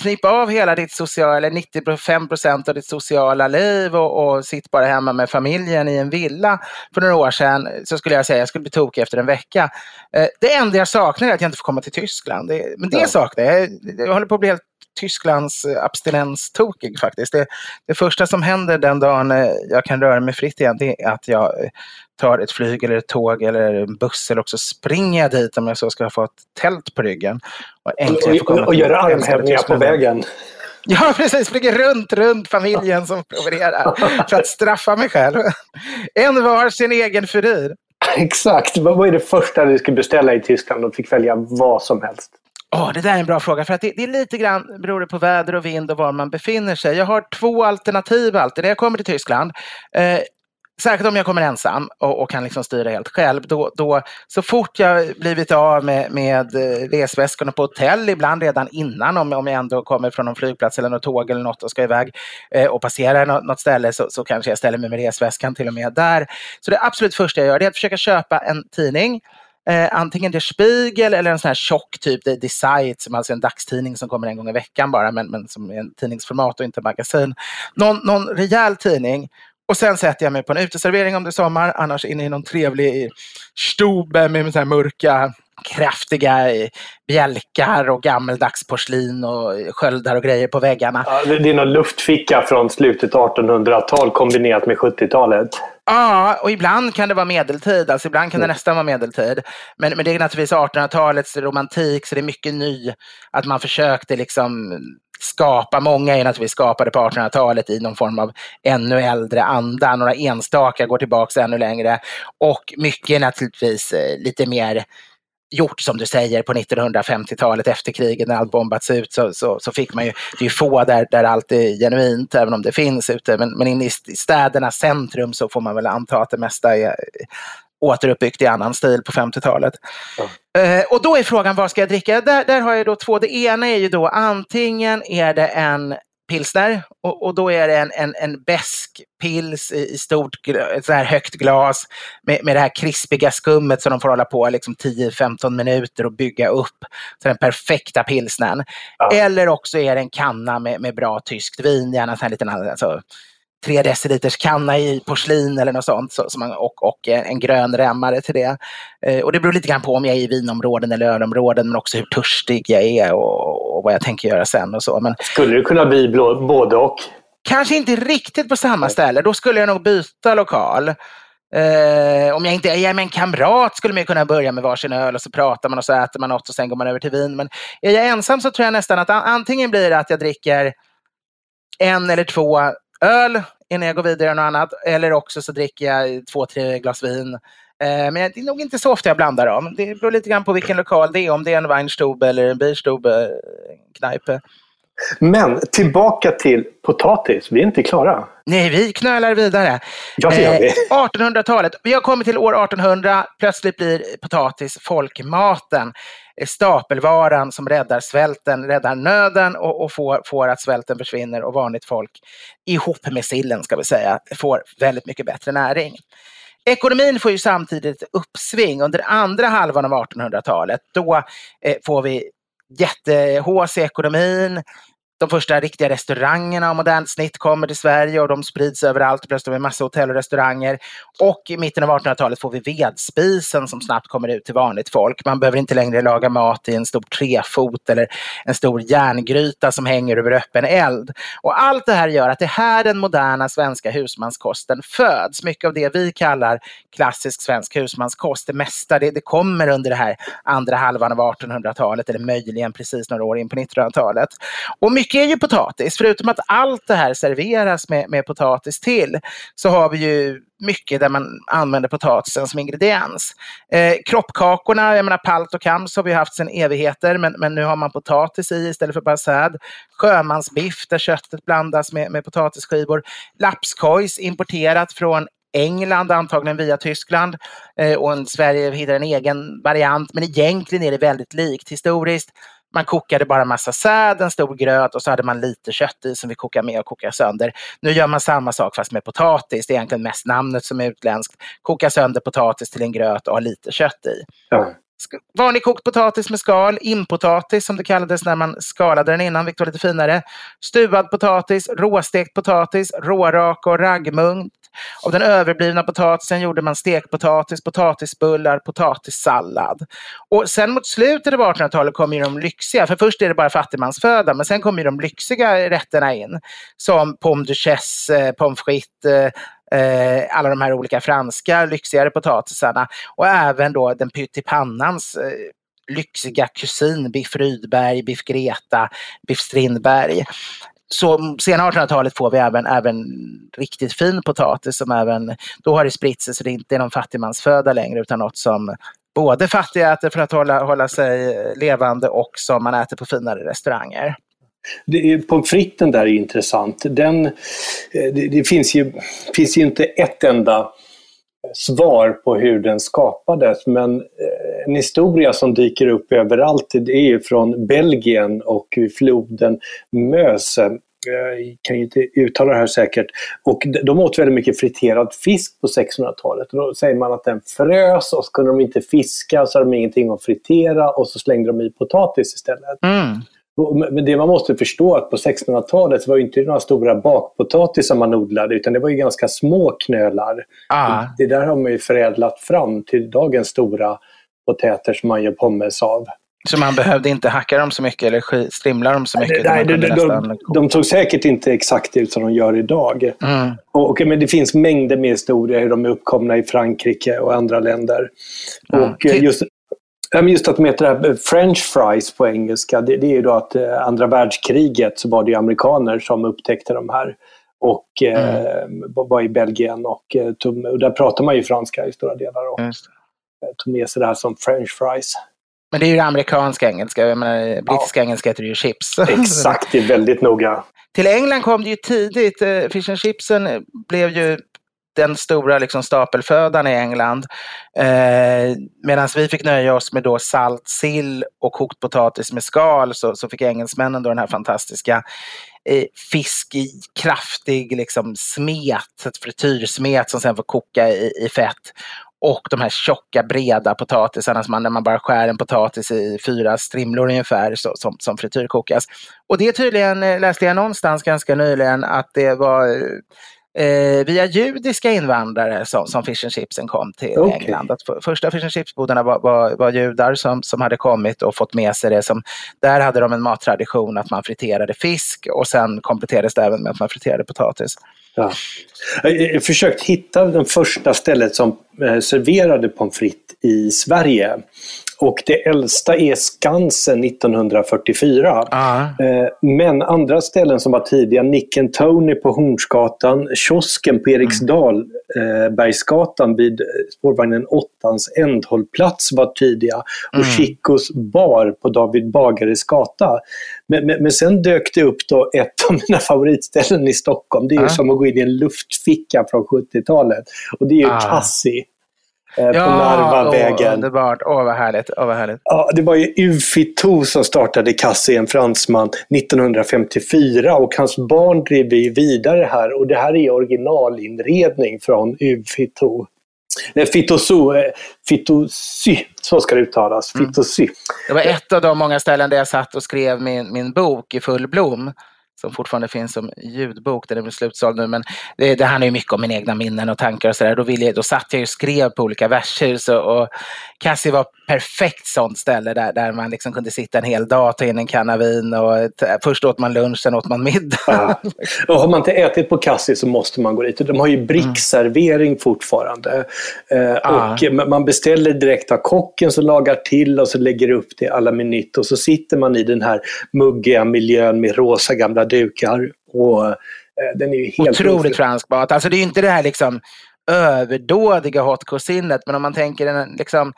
knipa av hela ditt sociala, eller 95 procent av ditt sociala liv och, och sitt bara hemma med familjen i en villa för några år sedan så skulle jag säga jag skulle bli tokig efter en vecka. Eh, det enda jag saknar är att jag inte får komma till Tyskland. Det, men det ja. saknar jag. Jag håller på att bli helt Tysklands eh, abstinenstokig faktiskt. Det, det första som händer den dagen eh, jag kan röra mig fritt igen det är att jag tar ett flyg eller ett tåg eller en buss eller också springer jag dit om jag så ska få ett tält på ryggen. Och, och, och, och göra armhävningar på vägen. Ja, precis. Flyger runt, runt familjen som promenerar för att straffa mig själv. En var sin egen furir. Exakt. Vad är det första du skulle beställa i Tyskland och fick välja vad som helst? Oh, det där är en bra fråga. För att det, det är lite grann beroende på väder och vind och var man befinner sig. Jag har två alternativ alltid när jag kommer till Tyskland. Eh, Särskilt om jag kommer ensam och, och kan liksom styra helt själv. Då, då, så fort jag blivit av med, med eh, resväskorna på hotell, ibland redan innan om, om jag ändå kommer från någon flygplats eller något tåg eller något och ska iväg eh, och passerar något, något ställe så, så, kanske jag ställer mig med resväskan till och med där. Så det absolut första jag gör det är att försöka köpa en tidning. Eh, antingen Der Spiegel eller en sån här tjock typ, The, The som alltså är en dagstidning som kommer en gång i veckan bara, men, men som är en tidningsformat och inte magasin. Någon, någon rejäl tidning och sen sätter jag mig på en uteservering om det är sommar, annars inne i någon trevlig stube med så här mörka kraftiga bjälkar och gammeldags porslin och sköldar och grejer på väggarna. Ja, det är någon luftficka från slutet 1800-tal kombinerat med 70-talet. Ja, och ibland kan det vara medeltid, alltså ibland kan det mm. nästan vara medeltid. Men, men det är naturligtvis 1800-talets romantik, så det är mycket ny. Att man försökte liksom skapa, många är naturligtvis skapade på 1800-talet i någon form av ännu äldre anda. Några enstaka går tillbaka ännu längre. Och mycket är naturligtvis eh, lite mer gjort som du säger på 1950-talet efter kriget när allt bombats ut så, så, så, fick man ju, det är ju få där, där allt är genuint även om det finns ute men, men inne i städernas centrum så får man väl anta att det mesta är återuppbyggt i annan stil på 50-talet. Ja. Eh, och då är frågan vad ska jag dricka? Där, där har jag då två. Det ena är ju då antingen är det en pilsner och, och, då är det en, en, en besk pils i, i stort så här högt glas med, med det här krispiga skummet som de får hålla på liksom 10-15 minuter och bygga upp. Så den perfekta pilsnern. Ja. Eller också är det en kanna med, med bra tyskt vin, gärna en liten alltså, tre deciliters kanna i porslin eller något sånt så, så man, och, och en grön rämmare till det. Eh, och det beror lite grann på om jag är i vinområden eller ölområden men också hur törstig jag är och, och vad jag tänker göra sen och så. Men, skulle det kunna bli blå, både och? Kanske inte riktigt på samma ställe. Då skulle jag nog byta lokal. Eh, om jag inte är med en kamrat skulle man kunna börja med varsin öl och så pratar man och så äter man något och sen går man över till vin. Men är jag ensam så tror jag nästan att antingen blir det att jag dricker en eller två öl innan jag går vidare med något annat. Eller också så dricker jag två, tre glas vin. Eh, men det är nog inte så ofta jag blandar dem. Det beror lite grann på vilken lokal det är. Om det är en Weinstube eller en Bierstube, eh, kneipe. Men tillbaka till potatis. Vi är inte klara. Nej, vi knölar vidare. Ja, det gör vi. Eh, 1800-talet. Vi har kommit till år 1800. Plötsligt blir potatis folkmaten. Eh, stapelvaran som räddar svälten, räddar nöden och, och får, får att svälten försvinner och vanligt folk ihop med sillen ska vi säga får väldigt mycket bättre näring. Ekonomin får ju samtidigt uppsving under andra halvan av 1800-talet. Då eh, får vi jättehås i ekonomin de första riktiga restaurangerna av modernt snitt kommer till Sverige och de sprids överallt. Plötsligt har vi massa hotell och restauranger. Och i mitten av 1800-talet får vi vedspisen som snabbt kommer ut till vanligt folk. Man behöver inte längre laga mat i en stor trefot eller en stor järngryta som hänger över öppen eld. Och allt det här gör att det är här den moderna svenska husmanskosten föds. Mycket av det vi kallar klassisk svensk husmanskost, det mesta, det, det kommer under det här andra halvan av 1800-talet eller möjligen precis några år in på 1900-talet. Och mycket mycket är ju potatis. Förutom att allt det här serveras med, med potatis till så har vi ju mycket där man använder potatisen som ingrediens. Eh, kroppkakorna, jag menar palt och kams har vi haft sedan evigheter men, men nu har man potatis i istället för bara säd. Sjömansbiff där köttet blandas med, med potatisskivor. Lapskojs importerat från England, antagligen via Tyskland. Eh, och en, Sverige hittar en egen variant, men egentligen är det väldigt likt historiskt. Man kokade bara massa säd, en stor gröt och så hade man lite kött i som vi kokar med och kokar sönder. Nu gör man samma sak fast med potatis. Det är egentligen mest namnet som är utländskt. Koka sönder potatis till en gröt och ha lite kött i. Ja. Vanlig kokt potatis med skal, inpotatis som det kallades när man skalade den innan, vilket var lite finare. Stuvad potatis, råstekt potatis, rårak och raggmunk, av den överblivna potatisen gjorde man stekpotatis, potatisbullar, potatissallad. Och sen mot slutet av 1800-talet kommer ju de lyxiga, för först är det bara fattigmansföda, men sen kommer ju de lyxiga rätterna in. Som pommes duchesse, eh, pommes frites, eh, eh, alla de här olika franska lyxigare potatisarna. Och även då den pyttipannans lyxiga kusin Biff Rydberg, Biff Greta, Biff Strindberg så sena 1800-talet får vi även, även riktigt fin potatis som även, då har det spritt sig så det inte är någon fattigmansföda längre utan något som både fattiga äter för att hålla, hålla sig eh, levande och som man äter på finare restauranger. pommes fritesen där är intressant. Den, eh, det, det, finns, ju, finns ju inte ett enda svar på hur den skapades men eh, en historia som dyker upp överallt det är ju från Belgien och floden Möse. Jag kan ju inte uttala det här säkert. Och de åt väldigt mycket friterad fisk på 1600-talet. Då säger man att den frös och så kunde de inte fiska så hade de ingenting att fritera och så slängde de i potatis istället. Mm. Men det man måste förstå att på 1600-talet var det inte några stora bakpotatisar man odlade utan det var ju ganska små knölar. Ah. Det där har man ju förädlat fram till dagens stora potäter som man gör pommes av. Så man behövde inte hacka dem så mycket eller strimla dem så mycket? Nej, de, de, de, tog säkert inte exakt ut som de gör idag. Mm. Och, och, men det finns mängder med historier hur de är uppkomna i Frankrike och andra länder. Mm. Och eh, just, just att de heter French fries på engelska, det, det är ju då att eh, andra världskriget så var det amerikaner som upptäckte de här och eh, mm. eh, var i Belgien och, och där pratar man ju franska i stora delar. Och, tog med sig det här som french fries. Men det är ju det amerikanska engelska, jag menar, brittiska ja. engelska heter det ju chips. Exakt, det är väldigt noga. Till England kom det ju tidigt. Eh, fish and chipsen blev ju den stora liksom, stapelfödan i England. Eh, Medan vi fick nöja oss med då salt sill och kokt potatis med skal så, så fick engelsmännen då den här fantastiska eh, fisk i kraftig liksom, smet, ett frityrsmet som sen får koka i, i fett och de här tjocka breda potatisarna som man, när man bara skär en potatis i fyra strimlor ungefär så, som, som frityrkokas. Och det är tydligen, eh, läste jag någonstans ganska nyligen, att det var eh, eh, via judiska invandrare som, som fish and chipsen kom till okay. England. Att för, första fish and chips-bodarna var, var, var, judar som, som hade kommit och fått med sig det. Som, där hade de en mattradition att man friterade fisk och sen kompletterades det även med att man friterade potatis. Ja. Jag har försökt hitta det första stället som eh, serverade pommes frites i Sverige. Och det äldsta är Skansen 1944. Ja. Eh, Men andra ställen som var tidiga, Nick and Tony på Hornsgatan, kiosken på Eriksdal, eh, Bergsgatan vid eh, spårvagnen 8ans ändhållplats var tidiga och Chicos bar på David Bagares gata. Men, men, men sen dök det upp då ett av mina favoritställen i Stockholm. Det är Ja. som att gå in i en luftficka från 70-talet. Och det är ju Ah. Cassi. Eh, På Narvavägen. åh, underbart. Åh, vad härligt. Åh, vad härligt. Ja, det var ju Ufito som startade Cassi, en fransman, 1954 och hans barn driver ju vidare här och det här är originalinredning från Ufito. Fitosu, eh, Fitosy, så ska det uttalas. Fitosy. Det var ett av de många ställen där jag satt och skrev min, min bok i full blom. Som fortfarande finns som ljudbok, den är väl slutsåld nu. Men det, det handlar ju mycket om mina egna minnen och tankar och sådär. Då, ville jag- då satt jag och skrev på olika verser Och, och Cassie var perfekt sånt ställe där, där man liksom kunde sitta en hel dag, ta in en kanna vin. Och, först åt man lunch, sen åt man middag. Ja. Och har man inte ätit på Cassi så måste man gå dit. De har ju brickservering fortfarande. Eh, Ah. Och ma- man beställer direkt av kocken som lagar till och så lägger upp det alla minut och så sitter man i den här muggiga miljön med rosa gamla dukar. Och eh, den är ju helt Otroligt ofri- fransk mat. Alltså det är ju inte det här liksom överdådiga hotcourt-sinnet, men om man tänker en, liksom,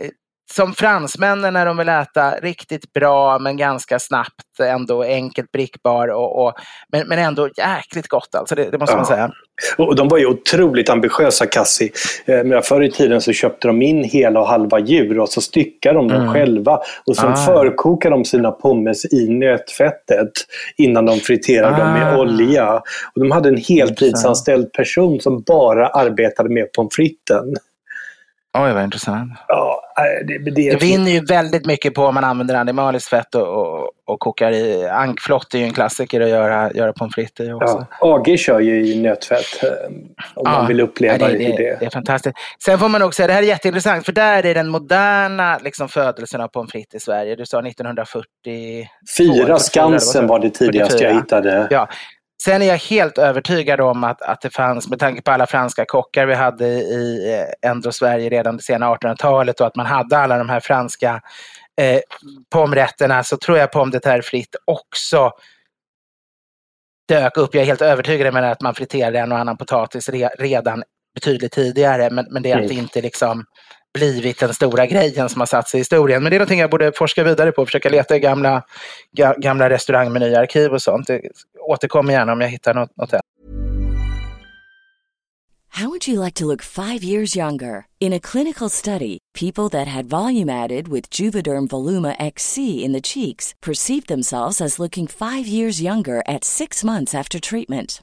eh, som fransmännen när de vill äta riktigt bra men ganska snabbt, ändå enkelt brickbar, och, och, men, men ändå jäkligt gott alltså, det, det måste man Ja. säga. Och de var ju otroligt ambitiösa Cassi. Eh, förr i tiden så köpte de in hela och halva djur och så styckade de dem själva. Och sen Ah. förkokade de sina pommes i nötfettet innan de friterade dem med Ah. olja. Och de hade en heltidsanställd person som bara arbetade med pommes fritesen. Oj, vad intressant. Ja, det, det, Det vinner ju väldigt mycket på om man använder animaliskt fett och, och, och kokar i. Ankflott är ju en klassiker att göra, göra pommes frites i också. Ja, AG kör ju i nötfett eh, om man vill uppleva det, det, det. det är fantastiskt. Sen får man också säga, det här är jätteintressant, för där är den moderna liksom, födelsen av pommes frites i Sverige. Du sa 1940... Fyra Skansen var det tidigaste jag 44. hittade. Ja. Sen är jag helt övertygad om att, att det fanns, med tanke på alla franska kockar vi hade i eh, ändå Sverige redan det sena 1800-talet och att man hade alla de här franska eh, pomrätterna så tror jag pommes de terre frites också dök upp. Jag är helt övertygad om att man friterade en och annan potatis re, redan betydligt tidigare. Men, men det har Mm. inte liksom blivit den stora grejen som har satt sig i historien. Men det är någonting jag borde forska vidare på. Försöka leta i gamla, ga, gamla restaurangmenyarkiv och sånt. Återkom gärna om jag hittar något, något än. How would you like to look five years younger? In a clinical study, people that had volume added with Juvederm Voluma XC in the cheeks perceived themselves as looking five years younger at six months after treatment.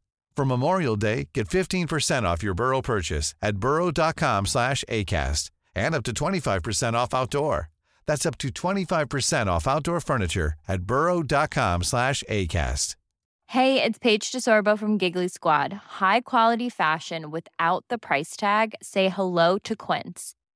For Memorial Day, get 15% off your Burrow purchase at burrow.com slash ACAST and up to 25% off outdoor. That's up to 25% off outdoor furniture at burrow.com slash ACAST. Hey, it's Paige DeSorbo from Giggly Squad. High quality fashion without the price tag. Say hello to Quince.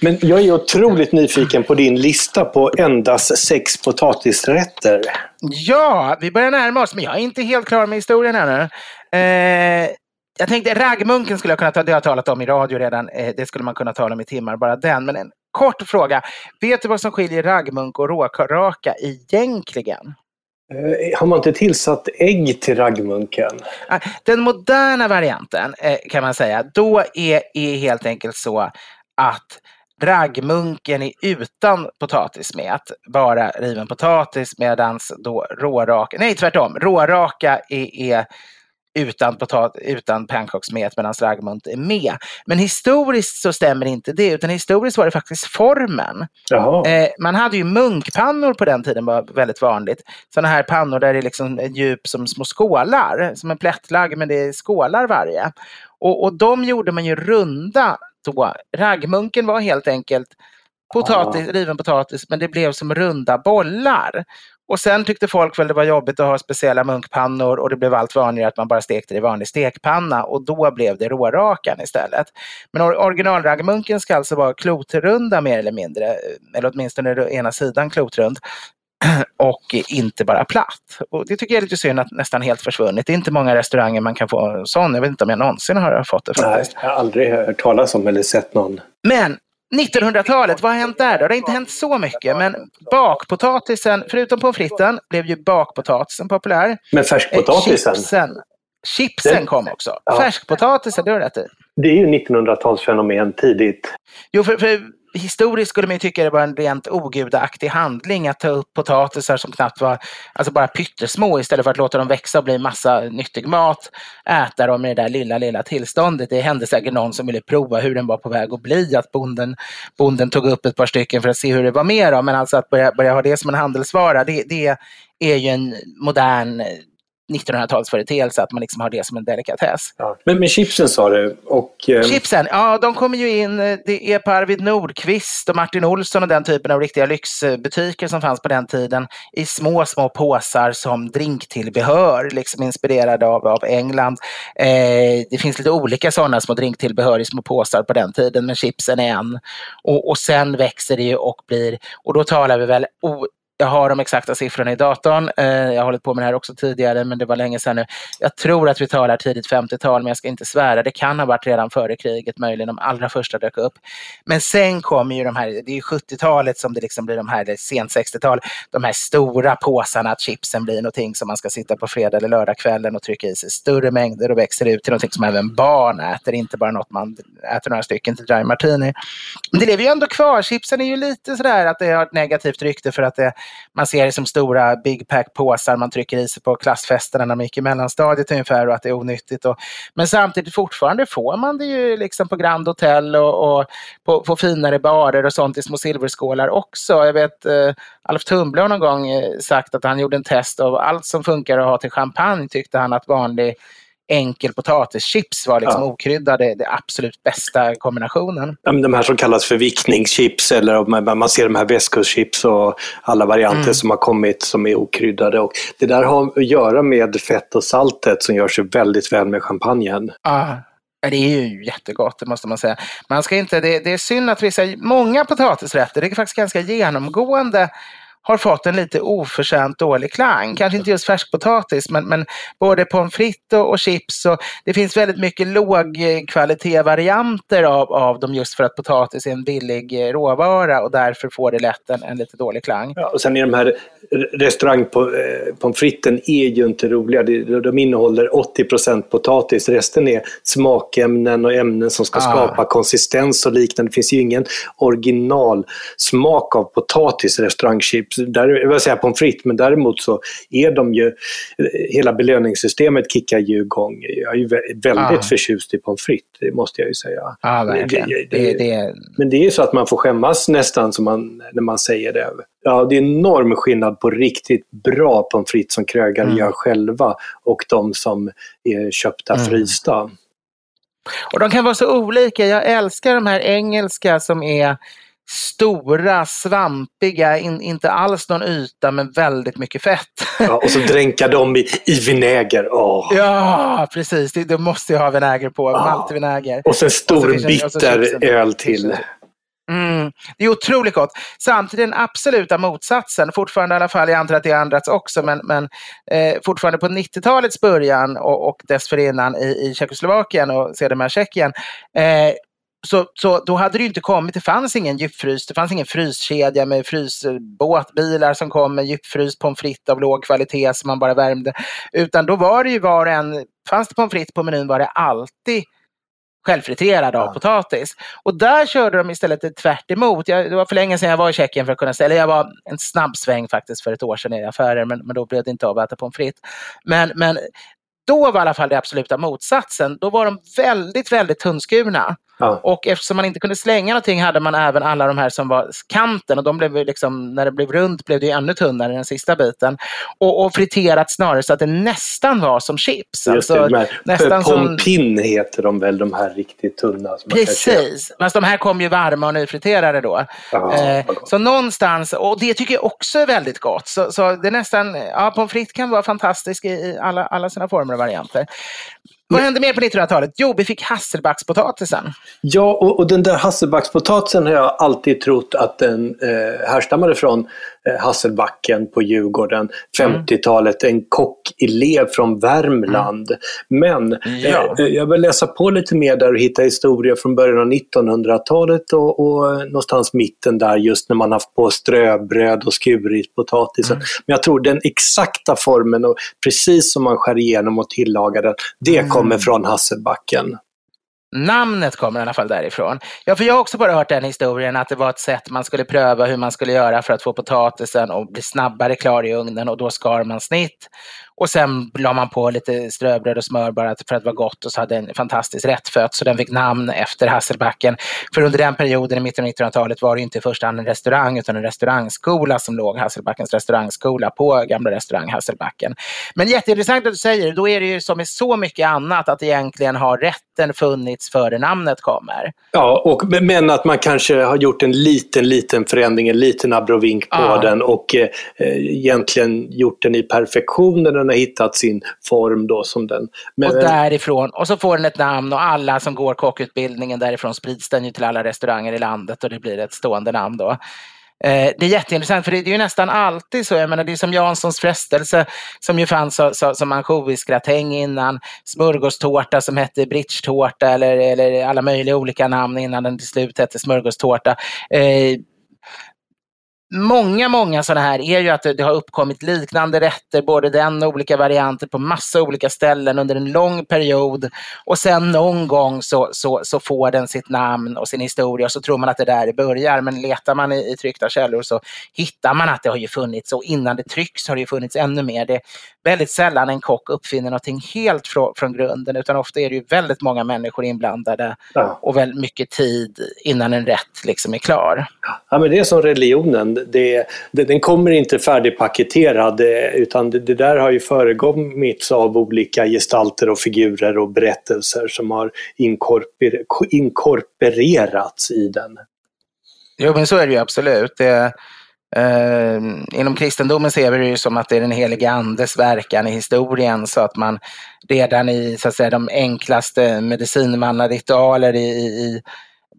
Men jag är otroligt nyfiken på din lista på endast sex potatisrätter. Ja, vi börjar närma oss, men jag är inte helt klar med historien ännu. Eh, jag tänkte raggmunken skulle jag kunna ta, det har jag talat om i radio redan, eh, det skulle man kunna tala om i timmar, bara den. Men en kort fråga, vet du vad som skiljer raggmunk och råraka egentligen? Eh, har man inte tillsatt ägg till raggmunken? Ah, den moderna varianten eh, kan man säga, då är, är helt enkelt så att raggmunken är utan potatissmet, bara riven potatis, medan då råraka, nej tvärtom, råraka är, är utan, potat, utan pannkakssmet medan raggmunk är med. Men historiskt så stämmer inte det, utan historiskt var det faktiskt formen. Eh, man hade ju munkpannor på den tiden, var väldigt vanligt. Sådana här pannor där det är liksom djup som små skålar, som en plättlagg, men det är skålar varje. Och, och de gjorde man ju runda då. Raggmunken var helt enkelt potatis, riven potatis, men det blev som runda bollar. Och sen tyckte folk väl det var jobbigt att ha speciella munkpannor och det blev allt vanligare att man bara stekte det i vanlig stekpanna och då blev det rårakan istället. Men originalraggmunken ska alltså vara klotrunda mer eller mindre, eller åtminstone ena sidan klotrund och inte bara platt. Och det tycker jag är lite synd att nästan helt försvunnit. Det är inte många restauranger man kan få sån. Jag vet inte om jag någonsin har fått det faktiskt. Nej, jag har aldrig hört talas om eller sett någon. Men 1900-talet, vad har hänt där då? Det har inte hänt så mycket, men bakpotatisen, förutom pommes fritesen, blev ju bakpotatisen populär. Men färskpotatisen? Chipsen, chipsen kom också. Ja. Färskpotatisen, det har du rätt i. Det är ju 1900-talsfenomen tidigt. Jo, för, för historiskt skulle man ju tycka det var en rent ogudaktig handling att ta upp potatisar som knappt var, alltså bara pyttesmå istället för att låta dem växa och bli massa nyttig mat. Äta dem i det där lilla, lilla tillståndet. Det hände säkert någon som ville prova hur den var på väg att bli, att bonden, bonden tog upp ett par stycken för att se hur det var med dem. Men alltså att börja, börja ha det som en handelsvara, det, det är ju en modern 1900-talsföreteelse, att man liksom har det som en delikatess. Ja. Men, men chipsen sa du? Och, eh... Chipsen, ja de kommer ju in, det är på Arvid Nordqvist och Martin Olsson och den typen av riktiga lyxbutiker som fanns på den tiden i små, små påsar som drinktillbehör, liksom inspirerade av, av England. Eh, det finns lite olika sådana små drinktillbehör i små påsar på den tiden, men chipsen är en. Och, och sen växer det ju och blir, och då talar vi väl jag har de exakta siffrorna i datorn. Eh, jag har hållit på med det här också tidigare, men det var länge sedan nu. Jag tror att vi talar tidigt 50-tal, men jag ska inte svära. Det kan ha varit redan före kriget, möjligen de allra första dök upp. Men sen kommer ju de här, det är 70-talet som det liksom blir de här, sent 60-tal, de här stora påsarna, att chipsen blir någonting som man ska sitta på fredag eller lördagskvällen och trycka i sig större mängder och växer ut till någonting som även barn äter, inte bara något man äter några stycken till dry martini. Men det lever ju ändå kvar. Chipsen är ju lite sådär att det har ett negativt rykte för att det man ser det som stora Big Pack-påsar man trycker i sig på klassfesterna när man gick i mellanstadiet ungefär och att det är onyttigt. Och, men samtidigt fortfarande får man det ju liksom på Grand Hotel och, och på, på, finare barer och sånt i små silverskålar också. Jag vet eh, Alf Tumble har någon gång eh, sagt att han gjorde en test av allt som funkar att ha till champagne tyckte han att vanlig enkel potatischips var liksom ja. okryddade, det absolut bästa kombinationen. Ja, de här som kallas för vickningschips eller man ser de här västkustchips och alla varianter mm. som har kommit som är okryddade. Och det där har att göra med fett och saltet som gör sig väldigt väl med champagnen. Ja, det är ju jättegott, det måste man säga. Man ska inte, det, det är synd att vissa, många potatisrätter, det är faktiskt ganska genomgående har fått en lite oförtjänt dålig klang. Kanske inte just färskpotatis, men, men både pommes frites och, och chips. Och det finns väldigt mycket lågkvalitetsvarianter av, av dem just för att potatis är en billig eh, råvara och därför får det lätt en, en lite dålig klang. Ja, och sen är de här restaurangpommes fritesen är ju inte roliga. De innehåller 80% potatis, resten är smakämnen och ämnen som ska ah. skapa konsistens och liknande. Det finns ju ingen originalsmak av potatis restaurangchips där, jag vill säga pommes frites, men däremot så är de ju, hela belöningssystemet kickar ju igång. Jag är ju väldigt ah. förtjust i pommes frites, det måste jag ju säga. Ah, verkligen. Det, det, det, men det är ju så att man får skämmas nästan som man, när man säger det. Ja, det är enorm skillnad på riktigt bra pommes frites som krögare mm. gör själva och de som är köpta mm. frysta. Och de kan vara så olika. Jag älskar de här engelska som är stora, svampiga, in, inte alls någon yta men väldigt mycket fett. Ja, och så dränka dem i, i vinäger. Oh. Ja, precis. Det, det måste jag ha vinäger på. Oh. Maltvinäger. Och sen stor och så bitter öl till. Mm, det är otroligt gott. Samtidigt den absoluta motsatsen, fortfarande i alla fall, jag antar att det har ändrats också, men, men eh, fortfarande på 90-talets början och, och dessförinnan i, i Tjeckoslovakien och sedermera Tjeckien, eh, så, så då hade det inte kommit, det fanns ingen djupfrys, det fanns ingen fryskedja med frysbåtbilar som kom med djupfrys pommes frites av låg kvalitet som man bara värmde. Utan då var det ju var en, fanns det pommes frites på menyn var det alltid självfriterad av ja. potatis. Och där körde de istället tvärt emot. Jag, det var för länge sedan jag var i Tjeckien för att kunna ställa. Jag var en snabb sväng faktiskt för ett år sedan i affärer, men, men då blev det inte av att äta pommes frites. Men, men då var i alla fall det absoluta motsatsen. Då var de väldigt, väldigt tunnskurna. Ja. Och eftersom man inte kunde slänga någonting hade man även alla de här som var kanten och de blev liksom, när det blev runt blev det ännu tunnare den sista biten. Och, och friterat snarare så att det nästan var som chips. Just alltså, det, nästan pompin som... heter de väl, de här riktigt tunna. Precis, fast de här kom ju varma och nyfriterade då. Aha, eh, så någonstans, och det tycker jag också är väldigt gott. Så, så det är nästan, ja pommes frites kan vara fantastisk i alla, alla sina former och varianter. Vad hände mer på 1900-talet? Jo, vi fick hasselbackspotatisen. Ja, och, och den där hasselbackspotatisen har jag alltid trott att den eh, härstammade från Hasselbacken på Djurgården, 50-talet, mm. en kockelev från Värmland. Mm. Men ja. eh, jag vill läsa på lite mer där och hitta historia från början av 1900-talet och, och någonstans mitten där just när man haft på ströbröd och skurit potatisen. Mm. Men jag tror den exakta formen och precis som man skär igenom och tillagar den, det mm kommer från Hasselbacken. Namnet kommer i alla fall därifrån. Ja, för jag har också bara hört den historien att det var ett sätt man skulle pröva hur man skulle göra för att få potatisen att bli snabbare klar i ugnen och då skar man snitt. Och sen la man på lite ströbröd och smör bara för att det var gott och så hade en fantastisk rätt fött så den fick namn efter Hasselbacken. För under den perioden i mitten av 1900-talet var det inte i första hand en restaurang utan en restaurangskola som låg, Hasselbackens restaurangskola på gamla restaurang Hasselbacken. Men jätteintressant att du säger, då är det ju som med så mycket annat att egentligen har rätten funnits före namnet kommer. Ja, och, men att man kanske har gjort en liten, liten förändring, en liten abrovink på ja. den och eh, egentligen gjort den i perfektion den har hittat sin form då som den. Men, och därifrån, och så får den ett namn och alla som går kockutbildningen därifrån sprids den ju till alla restauranger i landet och det blir ett stående namn då. Eh, det är jätteintressant för det är ju nästan alltid så. Jag menar, det är som Janssons frestelse som ju fanns som ansjovisgratäng innan. Smörgåstårta som hette bridgetårta eller, eller alla möjliga olika namn innan den till slut hette smörgåstårta. Eh, många, många sådana här är ju att det, har uppkommit liknande rätter, både den och olika varianter på massa olika ställen under en lång period. Och sen någon gång så, så, så får den sitt namn och sin historia och så tror man att det där det börjar. Men letar man i, i tryckta källor så hittar man att det har ju funnits och innan det trycks har det ju funnits ännu mer. Det väldigt sällan en kock uppfinner någonting helt från, från grunden utan ofta är det ju väldigt många människor inblandade ja. och väldigt mycket tid innan en rätt liksom är klar. Ja, men det är som religionen det, det, den kommer inte färdigpaketerad utan det, det, där har ju förekommits av olika gestalter och figurer och berättelser som har inkorporer, inkorporerats i den. Jo men så är det ju absolut. Det, Uh, inom kristendomen ser vi det ju som att det är den helige andes verkan i historien så att man redan i så att säga, de enklaste medicinmannaritualer i, i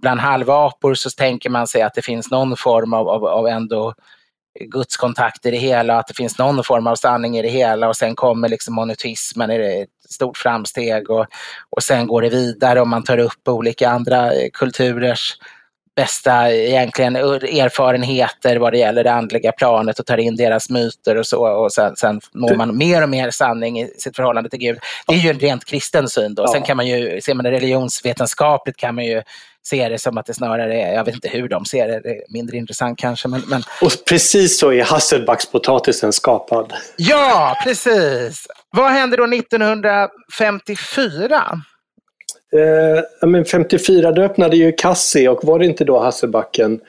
bland halvapor så tänker man sig att det finns någon form av, av, av ändå gudskontakt i det hela, att det finns någon form av sanning i det hela och sen kommer liksom monoteismen, är ett stort framsteg och, och sen går det vidare och man tar upp olika andra eh, kulturers bästa egentligen erfarenheter vad det gäller det andliga planet och tar in deras myter och så och sen, sen når man mer och mer sanning i sitt förhållande till Gud. Det är ju en rent kristen syn då. Sen kan man ju, ser man det religionsvetenskapligt kan man ju se det som att det snarare är, jag vet inte hur de ser det, det är mindre intressant kanske. Men, men... Och precis så är hasselbackspotatisen skapad. Ja, precis! Vad hände då 1954? Eh, men 54 då öppnade ju Cassi och var det inte då Hasselbacken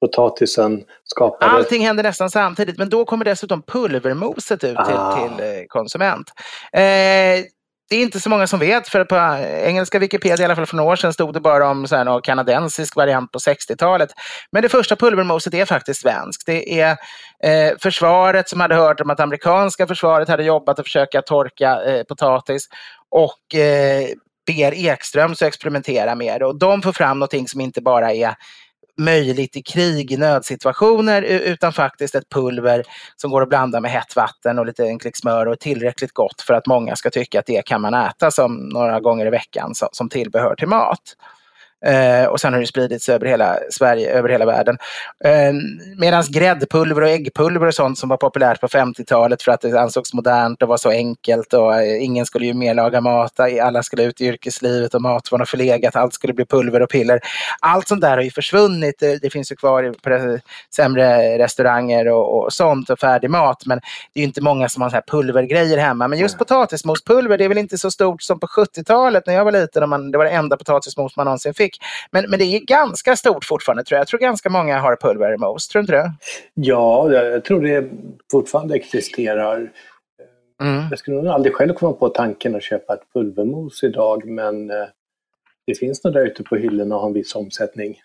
potatisen skapades? Allting hände nästan samtidigt men då kommer dessutom pulvermoset ut ah. till, till, eh, konsument. Eh, det är inte så många som vet, för på engelska Wikipedia, i alla fall för några år sedan, stod det bara om så här, någon kanadensisk variant på 60-talet. Men det första pulvermoset är faktiskt svenskt. Det är eh, försvaret som hade hört om att amerikanska försvaret hade jobbat att försöka torka eh, potatis och eh, ber Ekström att experimentera med det. Och de får fram någonting som inte bara är möjligt i krig, i nödsituationer, utan faktiskt ett pulver som går att blanda med hett vatten och lite en klick smör och är tillräckligt gott för att många ska tycka att det kan man äta som några gånger i veckan som tillbehör till mat. Eh, och sen har det spridits över hela Sverige, över hela världen. Eh, Medan gräddpulver och äggpulver och sånt som var populärt på 50-talet för att det ansågs modernt och var så enkelt och eh, ingen skulle ju mer laga mat, alla skulle ut i yrkeslivet och mat var något förlegat, allt skulle bli pulver och piller. Allt sånt där har ju försvunnit. Det, det finns ju kvar på sämre restauranger och, och, sånt och färdig mat men det är ju inte många som har så här pulvergrejer hemma. Men just mm. potatismospulver, det är väl inte så stort som på 70-talet när jag var liten och man, det var det enda potatismos man någonsin fick musik. Men, men det är ganska stort fortfarande tror jag. Jag tror ganska många har pulvermos, tror du inte det? Ja, jag tror det fortfarande existerar. Mm. Jag skulle nog aldrig själv komma på tanken att köpa ett pulvermos idag men eh, det finns nog där ute på hyllorna och har en viss omsättning.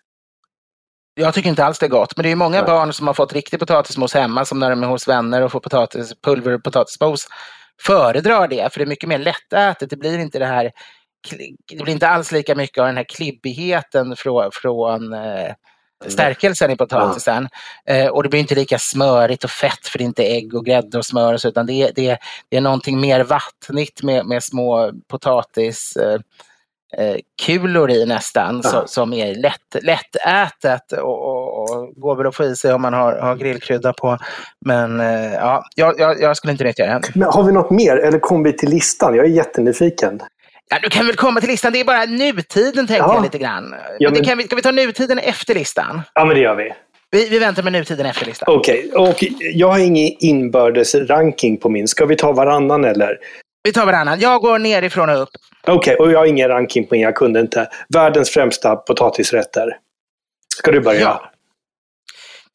Jag tycker inte alls det är gott, men det är många Nej. barn som har fått riktig potatismos hemma som när de är hos vänner och får potatis, pulver och potatismos föredrar det, för det är mycket mer lättätet. Det blir inte det här det blir inte alls lika mycket av den här klibbigheten från, från eh, stärkelsen i potatisen. Ja. Eh, och det blir inte lika smörigt och fett för det är inte ägg och grädde och smör och så, utan det är, det, är, det är någonting mer vattnigt med, med små potatis eh, eh kulor i nästan ja. så, som är lätt, lättätet och, och, och går väl att få i sig om man har, har grillkrydda på. Men eh, ja, jag, jag, skulle inte nyttja det. Men har vi något mer eller kom vi till listan? Jag är jättenyfiken. Ja, du kan väl komma till listan. Det är bara nutiden tänkte ja. jag lite grann. Ja, men... kan vi, ska vi ta nutiden efter listan? Ja, men det gör vi. Vi, vi väntar med nutiden efter listan. Okej, okay. och jag har ingen inbördes ranking på min. Ska vi ta varannan eller? Vi tar varannan. Jag går nerifrån och upp. Okej, okay, och jag har ingen ranking på min. Jag kunde inte. Världens främsta potatisrätter. Ska du börja? Ja.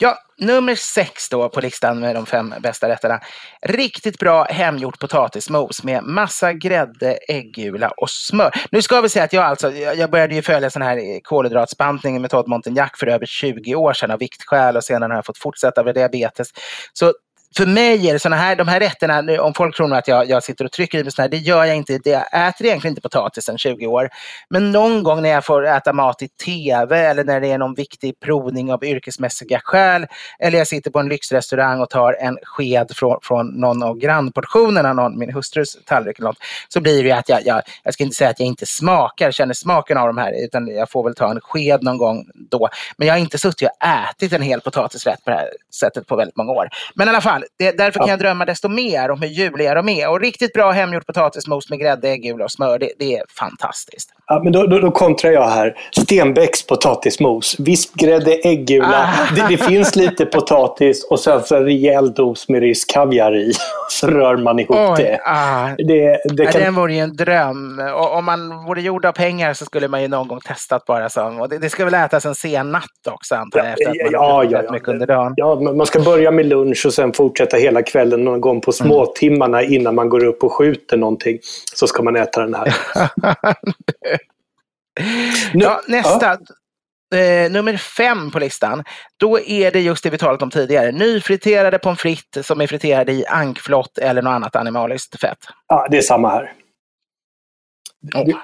Ja, nummer sex då på listan med de fem bästa rätterna. Riktigt bra hemgjort potatismos med massa grädde, äggula och smör. Nu ska vi säga att jag alltså, jag började ju följa sån här eh, kolhydratsbantning med Todd Montagnac för över 20 år sedan av viktskäl och senare har jag fått fortsätta med diabetes. Så för mig är det såna här, de här rätterna, om folk tror att jag, jag sitter och trycker i mig såna här, det gör jag inte. Jag äter egentligen inte potatis sedan 20 år. Men någon gång när jag får äta mat i tv eller när det är någon viktig provning av yrkesmässiga skäl eller jag sitter på en lyxrestaurang och tar en sked från, från någon av grannportionerna, någon, min hustrus tallrik eller något, så blir det att jag, jag, jag ska inte säga att jag inte smakar, känner smaken av de här, utan jag får väl ta en sked någon gång då. Men jag har inte suttit och ätit en hel potatisrätt på det här sättet på väldigt många år. Men i alla fall, det, därför kan jag drömma desto mer om hur juliga de är. Och riktigt bra hemgjort potatismos med grädde, äggula och smör, det, det är fantastiskt. Ja, men då, då, då kontrar jag här. Stenbecks potatismos. Visp, grädde, äggula. Ah. Det, det, finns lite potatis och sen så en rejäl dos med rysk kaviar i. Så rör man ihop Oj, det. Ah. det, det kan... Den vore ju en dröm. Och om man vore gjord av pengar så skulle man ju någon gång testat bara så. Och det, det ska väl ätas en sen natt också antar jag? Efter att man ja, ja, ja. mycket under dagen. Ja, man ska börja med lunch och sen fortsätta hela kvällen någon gång på mm. småtimmarna mm. innan man går upp och skjuter någonting. Så ska man äta den här. nu, ja, nästa. Ja. Eh, nummer fem på listan. Då är det just det vi talat om tidigare. Nyfriterade pommes frites som är friterade i ankflott eller något annat animaliskt fett. Ja, det är samma här. Oh.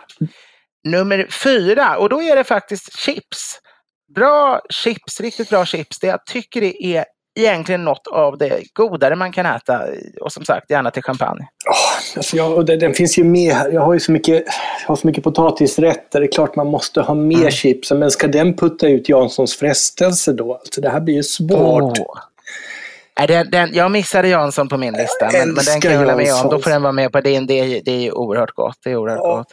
Nummer fyra, och då är det faktiskt chips. Bra chips, riktigt bra chips. Det jag tycker det är egentligen något av det godare man kan äta. Och som sagt, gärna till champagne. Oh, alltså jag, den finns ju med här. Jag har ju så mycket, har så mycket potatisrätter. Det är klart man måste ha mer mm. chips. Men ska den putta ut Janssons frestelse då? Alltså det här blir ju svårt. Oh. Den, den, jag missade Jansson på min lista, men, men den kan jag hålla med om. Då får den vara med på din. Det är, det är oerhört gott. Det är oerhört ja, gott.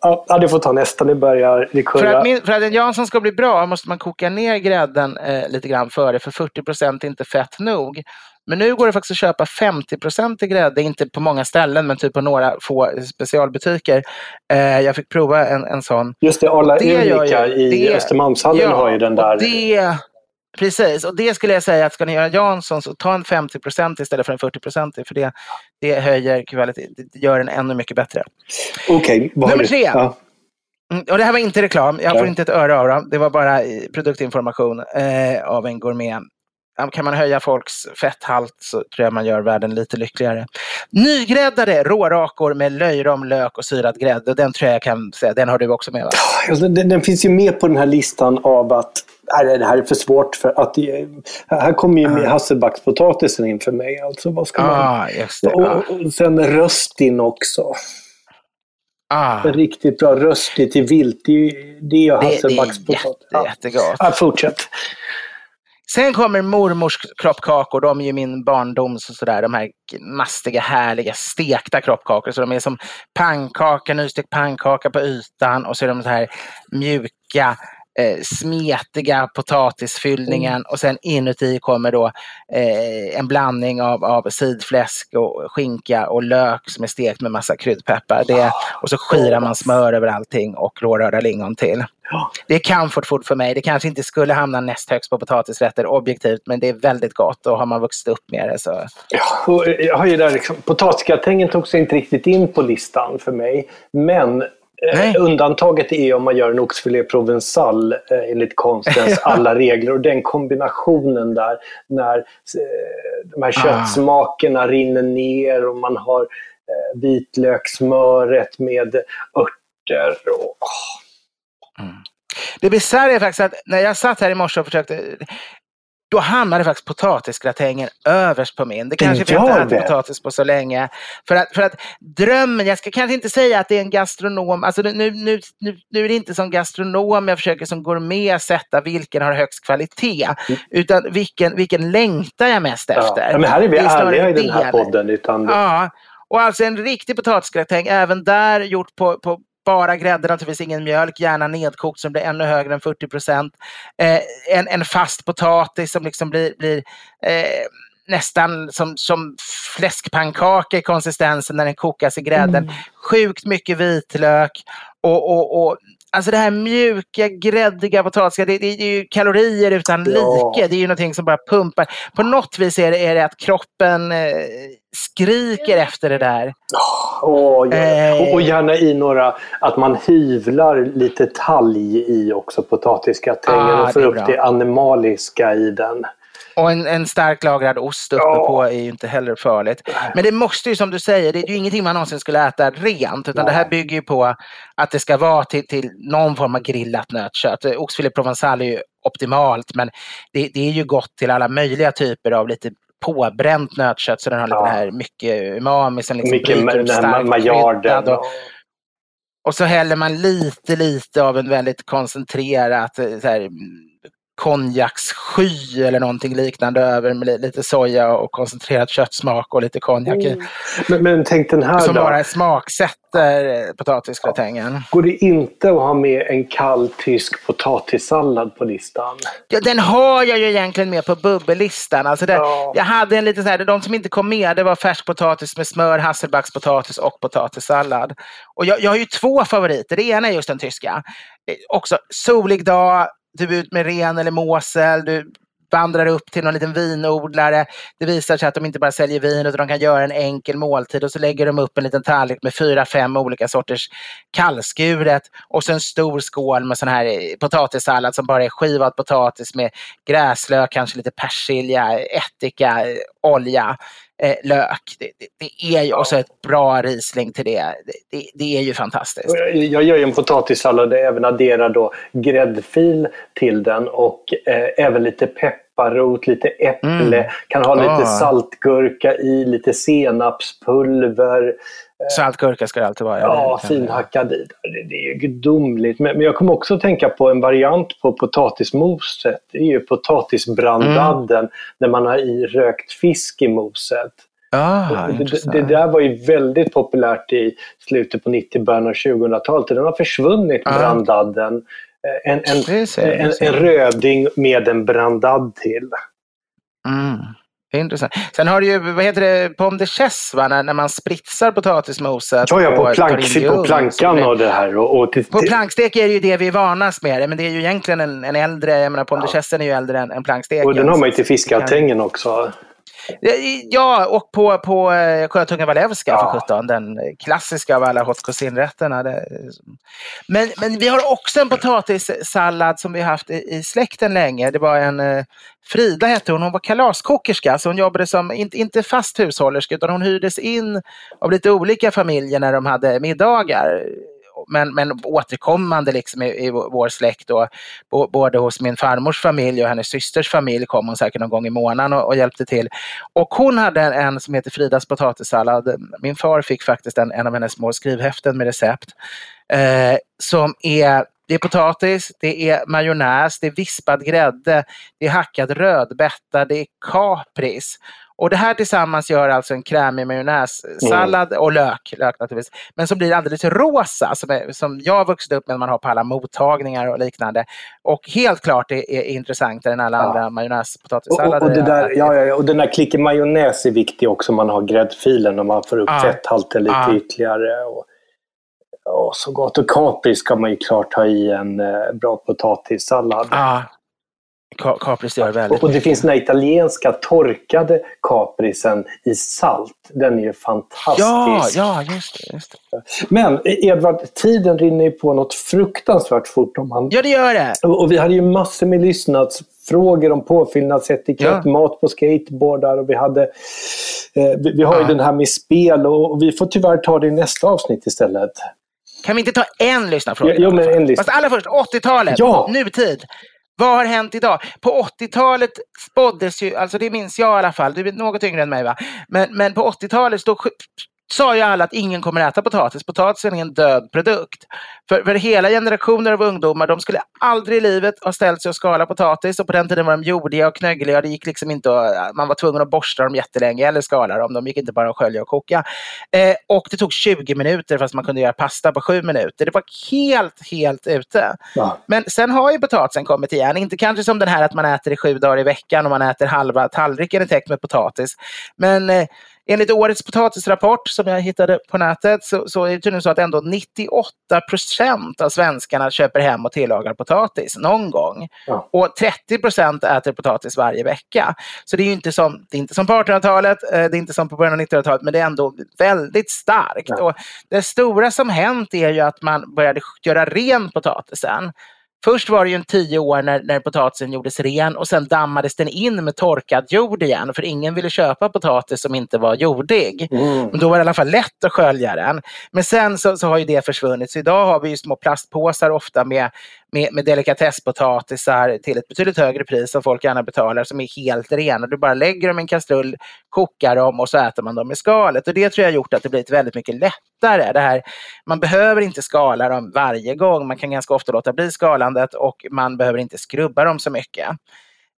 Ja, ja, du får ta nästa. Nu börjar det För att, min, för att en Jansson ska bli bra måste man koka ner grädden eh, lite grann före, för 40 procent är inte fett nog. Men nu går det faktiskt att köpa 50 procent i grädde, inte på många ställen, men typ på några få specialbutiker. Eh, jag fick prova en, en sån. Just det, Arla Erika i Östermalmshallen ja, har ju den där. Det, precis. Och det skulle jag säga att ska ni göra Jansson så ta en 50 procent istället för en 40 procent. För det, det höjer kvalitet, det gör den ännu mycket bättre. Okej, har Nummer tre. Ja. Mm, Och det här var inte reklam, jag får inte ett öre av dem. Det var bara produktinformation eh, av en gourmet. Ja, Kan man höja folks fetthalt så tror jag man gör världen lite lyckligare. Nygräddade rårakor med löjrom, lök och syrad grädde. Den tror jag jag kan säga, den har du också med va? Alltså, den, den finns ju med på den här listan av att nej, det här är för svårt för att här kommer ju med hasselbackspotatisen in för mig. Alltså vad ska man... Ah, just det. Och, Ah, och, och sen röstin också. ah. En riktigt bra röstig till vilt. Det är ju det är ju Det, är hasselbackspotatis. jätte, jättegott. Ja, fortsätt. Sen kommer mormors kroppkakor. De är ju min barndoms och sådär. De här mastiga, härliga, stekta kroppkakor. Så de är som pannkaka, nystekt pannkaka på ytan och så är de så här mjuka, eh, smetiga potatisfyllningen och sen inuti kommer då eh, en blandning av, av sidfläsk och skinka och lök som är stekt med massa kryddpeppar. Det, och så skirar man smör över allting och rårörda lingon till. Det är comfort food för mig. Det kanske inte skulle hamna näst högst på potatisrätter objektivt, men det är väldigt gott och har man vuxit upp med det så... Ja, och jag har ju där liksom, potatisgratängen tog sig inte riktigt in på listan för mig. Men Nej. eh, undantaget är om man gör en oxfilé provençal eh, enligt konstens alla regler. Och den kombinationen där när eh, de här köttsmakerna rinner ner och man har vitlökssmöret med örter. Och, Det bisarra är faktiskt att när jag satt här i morse och försökte då hamnade faktiskt potatisgratängen överst på min. Det kanske för jag inte det. potatis på så länge. För att, för att drömmen, jag ska kanske inte säga att det är en gastronom, alltså nu, nu, nu, nu är det inte som gastronom jag försöker som gourmet sätta vilken har högst kvalitet. Utan vilken, vilken längtar jag mest Mm. ja. efter. Ja, men här är vi snarare ärliga i den här det. podden. Utan Ja, och alltså en riktig potatisgratäng, även där gjort på, på bara grädde, naturligtvis ingen mjölk, gärna nedkokt som blir ännu högre än 40 procent. Eh, en, en fast potatis som liksom blir, blir eh, nästan som, som fläskpannkaka i konsistensen när den kokas i grädden. Sjukt mycket vitlök och, och, och Alltså det här mjuka, gräddiga potatiska, det, det, det är ju kalorier utan Ja. like. Det är ju någonting som bara pumpar. På något vis är det, är det att kroppen eh, skriker efter det där. Åh, ja. Eh. och, och gärna i några, att man hyvlar lite talg i också potatisgratängen Ah, och får det är upp bra. det animaliska i den. Och en, en stark lagrad ost uppe Ja. på är ju inte heller farligt. Men det måste ju som du säger, det är ju ingenting man någonsin skulle äta rent. Utan det här bygger ju på att det ska vara till, till någon form av grillat nötkött. Oxfilé provençal är ju optimalt men det, det är ju gott till alla möjliga typer av lite påbränt nötkött. Så den har lite Ja. det här mycket umami som liksom Mycket bryter upp starkt och, och så häller man lite, lite av en väldigt koncentrerat eh, så här, konjakssky eller någonting liknande över med li- lite soja och koncentrerad köttsmak och lite konjak i. Men, men tänk den här Som då. bara smaksätter eh, potatisgratängen. Går det inte att ha med en kall tysk potatissallad på listan? Ja, den har jag ju egentligen med på bubbellistan. Alltså det, Ja. Jag hade en liten så här, de som inte kom med det var färskpotatis med smör, hasselbackspotatis och potatissallad. Och jag, jag har ju två favoriter. Det ena är just den tyska. Eh, Också solig dag, du är ut med ren eller måsel, du vandrar upp till någon liten vinodlare. Det visar sig att de inte bara säljer vin utan de kan göra en enkel måltid och så lägger de upp en liten tallrik med fyra, fem olika sorters kallskuret och så en stor skål med sån här eh, potatissallad som bara är skivad potatis med gräslök, kanske lite persilja, ättika, eh, olja, eh, lök. Det, det, det är ju, och så ett bra risling till det. Det, det, är ju fantastiskt. Och Jag, jag gör ju en potatissallad där jag även adderar då gräddfil till den och eh, även lite pepparrot, lite äpple. Mm. Kan ha lite Ah. saltgurka i, lite senapspulver. Saltgurka ska det alltid vara. Ja, finhackad i. Det, är ju gudomligt. Men, men jag kommer också att tänka på en variant på potatismoset. Det är ju potatisbrandadden Mm. när man har i rökt fisk i moset. Ah, det, det, där var ju väldigt populärt i slutet på 90 början av 2000-talet. Den har försvunnit, Ja. brandadden. Eh, En, en, en, en röding med en brandad till. Mm. Intressant. Sen har du ju, vad heter det, pomme de chesse, va? När, när man spritsar potatismoset. Ja, ja, på, plank, på plankan och det här. Och, och till, på plankstek är det ju det vi är vanas med, men det är ju egentligen en, en äldre, jag menar pomme de chesse är ju äldre än, än planksteken. Och den har man ju till fiskatängen också. Ja, och på, på eh, Sjötunga Walewska ja. för 17, den klassiska av alla hot cuisine-rätterna. Men, men vi har också en potatissallad som vi haft i, i släkten länge. Det var en eh, Frida hette hon, hon var kalaskokerska, så hon jobbade som, inte, inte fast hushållerska, utan hon hyrdes in av lite olika familjer när de hade middagar men, men återkommande liksom i, i vår släkt. Och, både hos min farmors familj och hennes systers familj kom hon säkert någon gång i månaden och, och hjälpte till. Och hon hade en som heter Fridas potatissallad. Min far fick faktiskt en, en av hennes små skrivhäften med recept. Eh, som är det är potatis, det är majonnäs, det är vispad grädde, det är hackad rödbeta, det är kapris. Och det här tillsammans gör alltså en krämig majonnässallad mm. och lök, lök naturligtvis, men som blir alldeles rosa som, är, som jag vuxit upp med man har på alla mottagningar och liknande. Och helt klart är, är intressantare än alla ja. andra majonnäspotatissallader. Och, och, det där, ja, ja, och den där klicken majonnäs är viktig också om man har gräddfilen och man får upp ja. fetthalten lite ja. ytterligare. Och, och så gott. Och kapris ska man ju klart ha i en eh, bra potatissallad. Ja, Kapris gör väldigt Och det finns den här italienska torkade kaprisen i salt. Den är ju fantastisk. Ja, ja just det, just det. Men Edvard, tiden rinner ju på något fruktansvärt fort. Om man... Ja, det gör det. Och, vi hade ju massor med lyssnadsfrågor om påfyllnadsetikett, ja. mat på skateboardar och vi hade... Eh, vi, vi, har ju ja. den här med spel och, och vi får tyvärr ta det i nästa avsnitt istället. Kan vi inte ta en lyssnarfråga? Jo, men en Fast allra först, 80-talet, ja. nutid. Vad har hänt idag? På 80-talet spåddes ju, alltså det minns jag i alla fall, du är något yngre än mig va? Men, men på 80-talet sa ju alla att ingen kommer äta potatis. Potatisen är en död produkt. För, för hela generationer av ungdomar, de skulle aldrig i livet ha ställt sig och skalat potatis. Och på den tiden var de jordiga och knöggliga. Det gick liksom inte att, man var tvungen att borsta dem jättelänge eller skala dem. De gick inte bara att skölja och koka. Eh, och det tog 20 minuter fast man kunde göra pasta på 7 minuter. Det var helt, helt ute. Ja. Men sen har ju potatisen kommit igen. Inte kanske som den här att man äter i sju dagar i veckan och man äter halva tallriken i täckt med potatis. Men eh, Enligt årets potatisrapport som jag hittade på nätet så, så är det tydligen så att ändå 98 procent av svenskarna köper hem och tillagar potatis någon gång. Ja. Och 30 procent äter potatis varje vecka. Så det är inte som, det är inte som på 1800-talet, eh, det är inte som på början av 1900-talet, men det är ändå väldigt starkt. Ja. Och det stora som hänt är ju att man började göra ren potatisen. Först var det ju en tio år när, när potatisen gjordes ren och sen dammades den in med torkad jord igen för ingen ville köpa potatis som inte var jordig. Mm. Men då var det i alla fall lätt att skölja den. Men sen så, så har ju det försvunnit så idag har vi ju små plastpåsar ofta med med, med delikatesspotatisar till ett betydligt högre pris som folk gärna betalar som är helt rena. Du bara lägger dem i en kastrull, kokar dem och så äter man dem i skalet. Och det tror jag har gjort att det blivit väldigt mycket lättare. Det här, man behöver inte skala dem varje gång. Man kan ganska ofta låta bli skalandet och man behöver inte skrubba dem så mycket.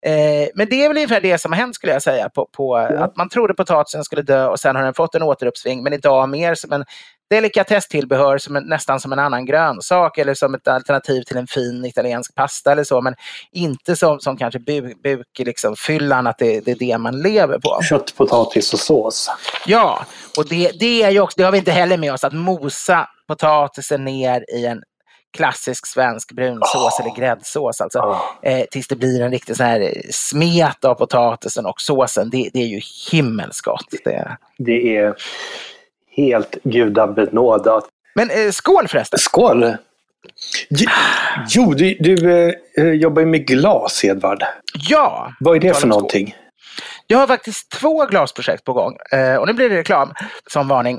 Eh, men det är väl ungefär det som har hänt skulle jag säga. På, på ja. Att man trodde potatisen skulle dö och sen har den fått en återuppsving. Men idag mer som en delikatesstillbehör som en, nästan som en annan grönsak eller som ett alternativ till en fin italiensk pasta eller så. Men inte som, som kanske buk, buk liksom, fyllan, att det, det, är det man lever på. Kött, potatis och sås. Ja, och det, det, är ju också, det har vi inte heller med oss, att mosa potatisen ner i en klassisk svensk brunsås oh. eller gräddsås. Alltså, oh. eh, tills det blir en riktig så här smet av potatisen och såsen. Det, det är ju himmelsgott. Det, det är helt gudabenådat. Men eh, skål förresten! Skål! Jo, du, du eh, jobbar ju med glas, Edvard. Ja! Vad är det för någonting? Jag har faktiskt två glasprojekt på gång. Eh, och nu blir det reklam som varning.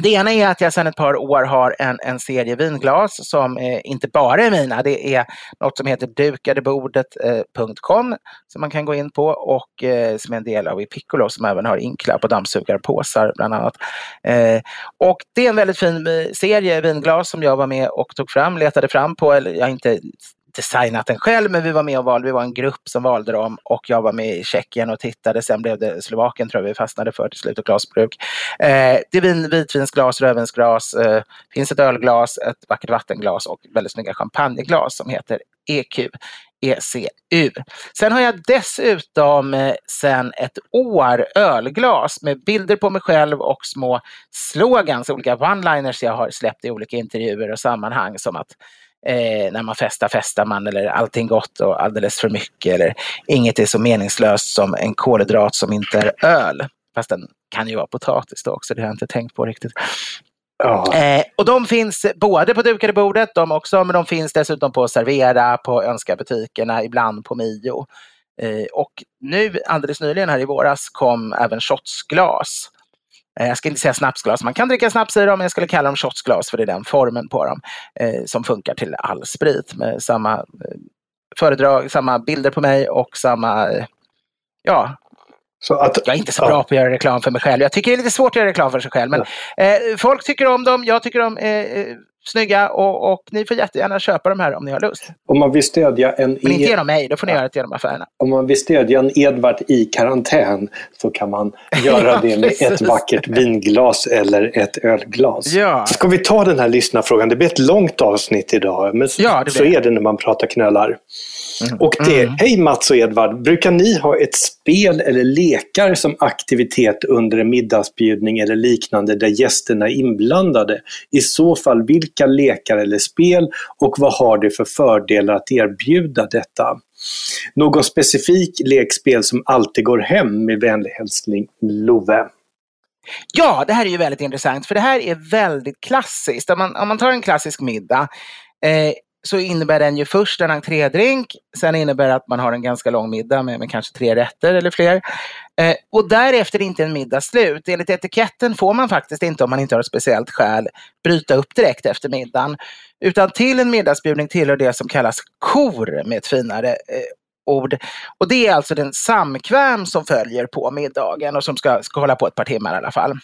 Det ena är att jag sedan ett par år har en, en serie vinglas som eh, inte bara är mina. Det är något som heter dukadebordet.com eh, som man kan gå in på och eh, som är en del av Epicolo som även har inklapp och dammsugarpåsar bland annat. Eh, och det är en väldigt fin eh, serie vinglas som jag var med och tog fram, letade fram på, eller jag har inte designat den själv, men vi var med och valde. Vi var en grupp som valde dem och jag var med i Tjeckien och tittade. Sen blev det Slovakien tror jag vi fastnade för till slut och glasbruk. Eh, det är vin, vitvinsglas, rödvinsglas, eh, finns ett ölglas, ett vackert vattenglas och väldigt snygga champagneglas som heter EQ. ECU. Sen har jag dessutom eh, sen ett år ölglas med bilder på mig själv och små slogans, olika one-liners jag har släppt i olika intervjuer och sammanhang som att eh, när man festar festar man eller allting gott och alldeles för mycket eller inget är så meningslöst som en kolhydrat som inte är öl. Fast den kan ju vara potatis då också, det har jag inte tänkt på riktigt. Ja. Eh, och de finns både på dukade bordet, de också, men de finns dessutom på Servera, på Önska-butikerna, ibland på Mio. Eh, och nu alldeles nyligen här i våras kom även shotsglas. Eh, jag ska inte säga snapsglas, man kan dricka snaps i dem, men jag skulle kalla dem shotsglas för det är den formen på dem eh, som funkar till all sprit med samma eh, föredrag, samma bilder på mig och samma eh, ja, att, jag är inte så bra ja. på att göra reklam för mig själv. Jag tycker det är lite svårt att göra reklam för sig själv. Men ja. folk tycker om dem, jag tycker eh, snygga och, och, ni får jättegärna köpa de här om ni har lust. Om man vill stödja en... Men inte genom mig, då får ni ja. göra det genom affärerna. Om man vill stödja en Edvard i karantän så kan man göra det med ett vackert vinglas eller ett ölglas. Ja. Ska vi ta den här lyssnarfrågan? Det blir ett långt avsnitt idag, men så, ja, så är det när man pratar knölar. Mm. Och det, mm. hej Mats och Edvard, brukar ni ha ett spel eller lekar som aktivitet under en middagsbjudning eller liknande där gästerna är inblandade? I så fall, vilka lekar eller spel och vad har det för fördelar att erbjuda detta? Någon specifik lekspel som alltid går hem med vänlig hälsning Love. Ja, det här är ju väldigt intressant för det här är väldigt klassiskt. Om man, om man tar en klassisk middag eh, så innebär den ju först en entrédrink, sen innebär det att man har en ganska lång middag med, med kanske tre rätter eller fler. Eh, och därefter är inte en middag slut. Enligt etiketten får man faktiskt inte, om man inte har ett speciellt skäl, bryta upp direkt efter middagen. Utan till en middagsbjudning tillhör det som kallas kor med ett finare eh, ord. Och det är alltså den samkväm som följer på middagen och som ska, ska hålla på ett par timmar i alla fall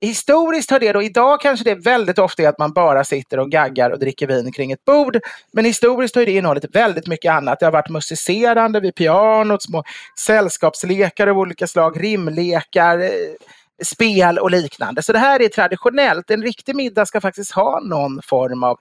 historiskt har det då, idag kanske det är väldigt ofta är att man bara sitter och gaggar och dricker vin kring ett bord. Men historiskt har det innehållit väldigt mycket annat. Det har varit musicerande vid pianot, små sällskapslekar av olika slag, rimlekar, eh, spel och liknande. Så det här är traditionellt. En riktig middag ska faktiskt ha någon form av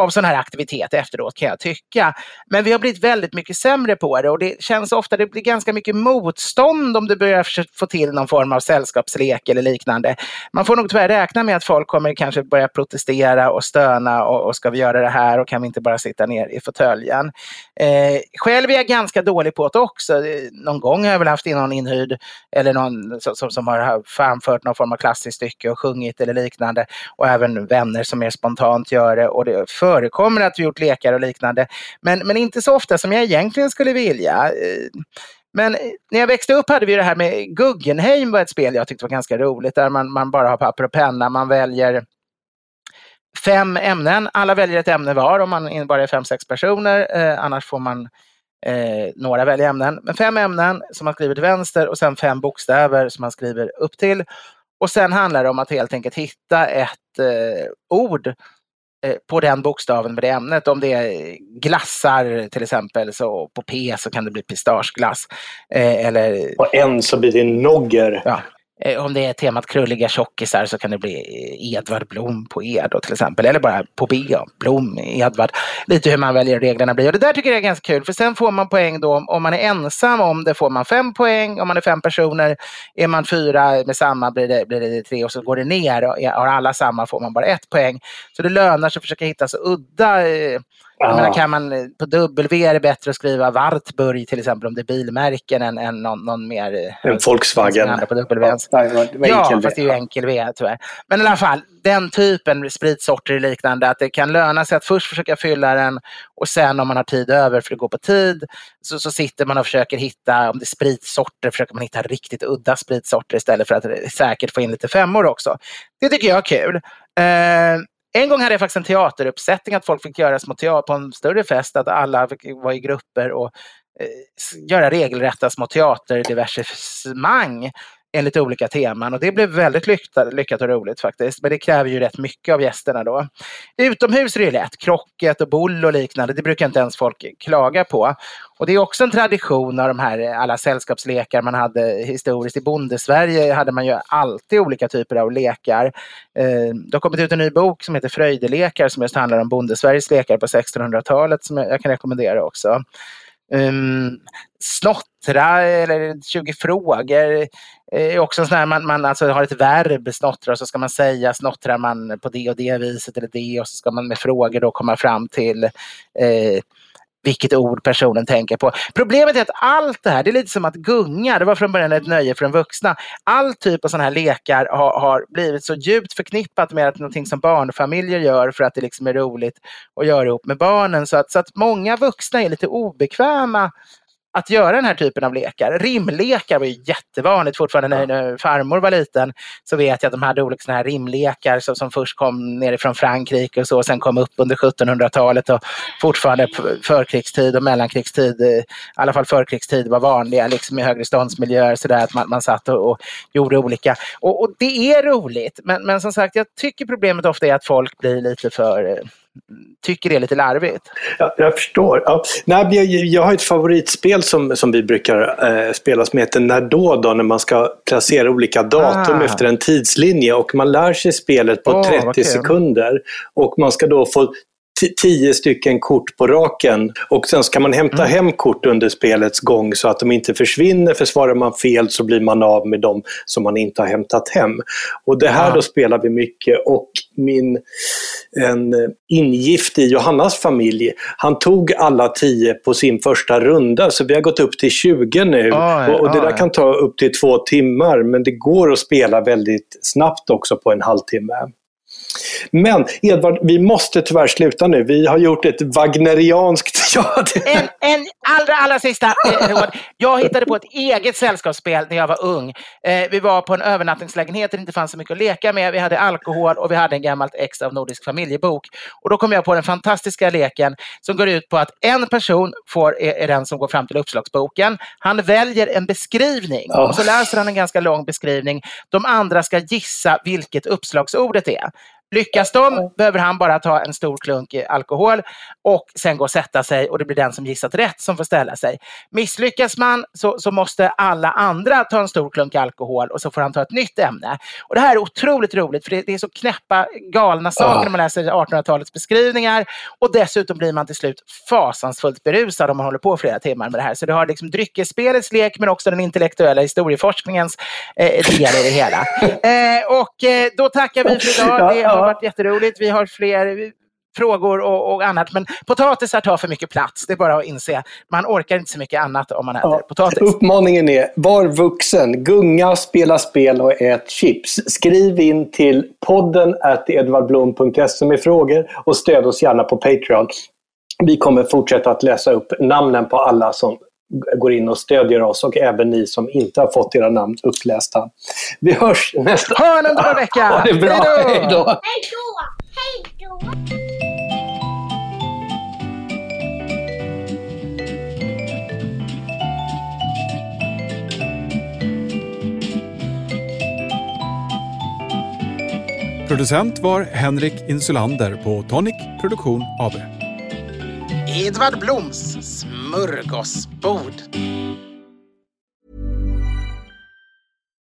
av sån här aktivitet efteråt kan jag tycka. Men vi har blivit väldigt mycket sämre på det och det känns ofta, det blir ganska mycket motstånd om du börjar få till någon form av sällskapslek eller liknande. Man får nog tyvärr räkna med att folk kommer kanske börja protestera och stöna och, och ska vi göra det här och kan vi inte bara sitta ner i fåtöljen. Eh, själv är jag ganska dålig på det också. Eh, någon gång har jag väl haft in någon inhyrd eller någon som, som har framfört någon form av klassiskt stycke och sjungit eller liknande och även vänner som mer spontant gör det. Och det förekommer att vi gjort lekar och liknande. Men, men inte så ofta som jag egentligen skulle vilja. Eh, men när jag växte upp hade vi det här med Guggenheim var ett spel jag tyckte var ganska roligt där man, man bara har papper och penna. Man väljer fem ämnen. Alla väljer ett ämne var om man bara är fem, sex personer. Eh, annars får man eh, några välja ämnen. Men fem ämnen som man skriver till vänster och sen fem bokstäver som man skriver upp till. Och sen handlar det om att helt enkelt hitta ett eh, ord på den bokstaven med det ämnet. Om det är glassar till exempel, så på P så kan det bli pistageglass. Eh, eller... På N så blir det nogger. Ja. Eh, om det är temat krulliga tjockisar så kan det bli eh, Edvard Blom på E då till exempel. Eller bara på B, Blom, Edvard. Lite hur man väljer reglerna blir. Och det där tycker jag är ganska kul för sen får man poäng då om man är ensam om det får man fem poäng. Om man är fem personer, är man fyra med samma blir det, blir det tre och så går det ner. Och har alla samma får man bara ett poäng. Så det lönar sig att försöka hitta så udda eh, eh, menar, kan man, eh, på W är det bättre att skriva Wartburg till exempel om det är bilmärken än, än någon, någon mer... Eh, en Volkswagen. På w. Ja, ja fast det är ju enkel V tyvärr. Men i alla fall, den typen spritsorter och liknande, att det kan löna sig att först försöka fylla den och sen om man har tid över för det går på tid så, så sitter man och försöker hitta, om det är spritsorter, försöker man hitta riktigt udda spritsorter istället för att säkert få in lite femmor också. Det tycker jag är kul. Uh, en gång hade jag faktiskt en teateruppsättning att folk fick göra små teater på en större fest, att alla fick vara i grupper och eh, göra regelrätta små teaterdiversemang enligt olika teman och det blev väldigt lyckat, lyckat och roligt faktiskt. Men det kräver ju rätt mycket av gästerna då. Utomhus är det lätt, krocket och boll och liknande, det brukar inte ens folk klaga på. Och det är också en tradition av de här alla sällskapslekar man hade historiskt. I Bondesverige hade man ju alltid olika typer av lekar. Eh, det har kommit ut en ny bok som heter Fröjdelekar som just handlar om Bondesveriges lekar på 1600-talet som jag kan rekommendera också. Um, snottra eller 20 frågor är också en sån här, man, man alltså har ett verb, snottra, och så ska man säga snottrar man på det och det viset eller det och så ska man med frågor då komma fram till eh, vilket ord personen tänker på. Problemet är att allt det här, det är lite som att gunga, det var från början ett nöje för de vuxna. All typ av sådana här lekar har, har, blivit så djupt förknippat med att någonting som barnfamiljer gör för att det liksom är roligt att göra ihop med barnen. Så att, så att många vuxna är lite obekväma att göra den här typen av lekar. Rimlekar var ju jättevanligt fortfarande när, när farmor var liten. Så vet jag att de hade olika såna här rimlekar som, som först kom nerifrån Frankrike och så, och sen kom upp under 1700-talet och fortfarande förkrigstid och mellankrigstid, eh, i alla fall förkrigstid var vanliga liksom i högre ståndsmiljöer så där att man, man satt och, och gjorde olika. Och, och, det är roligt, men, men som sagt jag tycker problemet ofta är att folk blir lite för eh, tycker det är lite larvigt. Ja, jag förstår. Ja. Nej, jag, jag har ett favoritspel som, som vi brukar eh, spela som heter När då, då när man ska placera olika datum ah. efter en tidslinje och man lär sig spelet på oh, 30 okay. sekunder. Och man ska då få tio stycken kort på raken. Och sen ska man hämta mm. hem kort under spelets gång så att de inte försvinner. För svarar man fel så blir man av med dem som man inte har hämtat hem. Och det här ja. då spelar vi mycket och min en ingift i Johannas familj, han tog alla tio på sin första runda så vi har gått upp till 20 nu. Oj, och, och det där kan ta upp till två timmar men det går att spela väldigt snabbt också på en halvtimme. Men Edvard, vi måste tyvärr sluta nu. Vi har gjort ett wagnerianskt... Ja, en, en allra, allra sista eh, råd. Jag hittade på ett eget sällskapsspel när jag var ung. Eh, vi var på en övernattningslägenhet där det inte fanns så mycket att leka med. Vi hade alkohol och vi hade en gammalt ex av Nordisk familjebok. Och då kom jag på den fantastiska leken som går ut på att en person får, är, är den som går fram till uppslagsboken. Han väljer en beskrivning oh. och så läser han en ganska lång beskrivning. De andra ska gissa vilket uppslagsordet är. Lyckas de behöver han bara ta en stor klunk alkohol och sen gå och sätta sig och det blir den som gissat rätt som får ställa sig. Misslyckas man så, så måste alla andra ta en stor klunk alkohol och så får han ta ett nytt ämne. Och Det här är otroligt roligt för det, det är så knäppa galna saker när man läser 1800-talets beskrivningar och dessutom blir man till slut fasansfullt berusad om man håller på flera timmar med det här. Så du har liksom dryckesspelets lek men också den intellektuella historieforskningens eh, del i det hela. Eh, och eh, då tackar vi för idag. Det har varit jätteroligt. Vi har fler frågor och, och, annat. Men potatisar tar för mycket plats. Det är bara att inse. Man orkar inte så mycket annat om man äter ja. potatis. Uppmaningen är, var vuxen, gunga, spela spel och ät chips. Skriv in till podden edvardblom.se med frågor och stöd oss gärna på Patreon. Vi kommer fortsätta att läsa upp namnen på alla som går in och stödjer oss och även ni som inte har fått era namn upplästa. Vi hörs nästa... Ha en underbar vecka! Ha det bra! Hej då! Producent var Henrik Insulander på Tonic Produktion AB. Edvard Bloms smörgåsbord.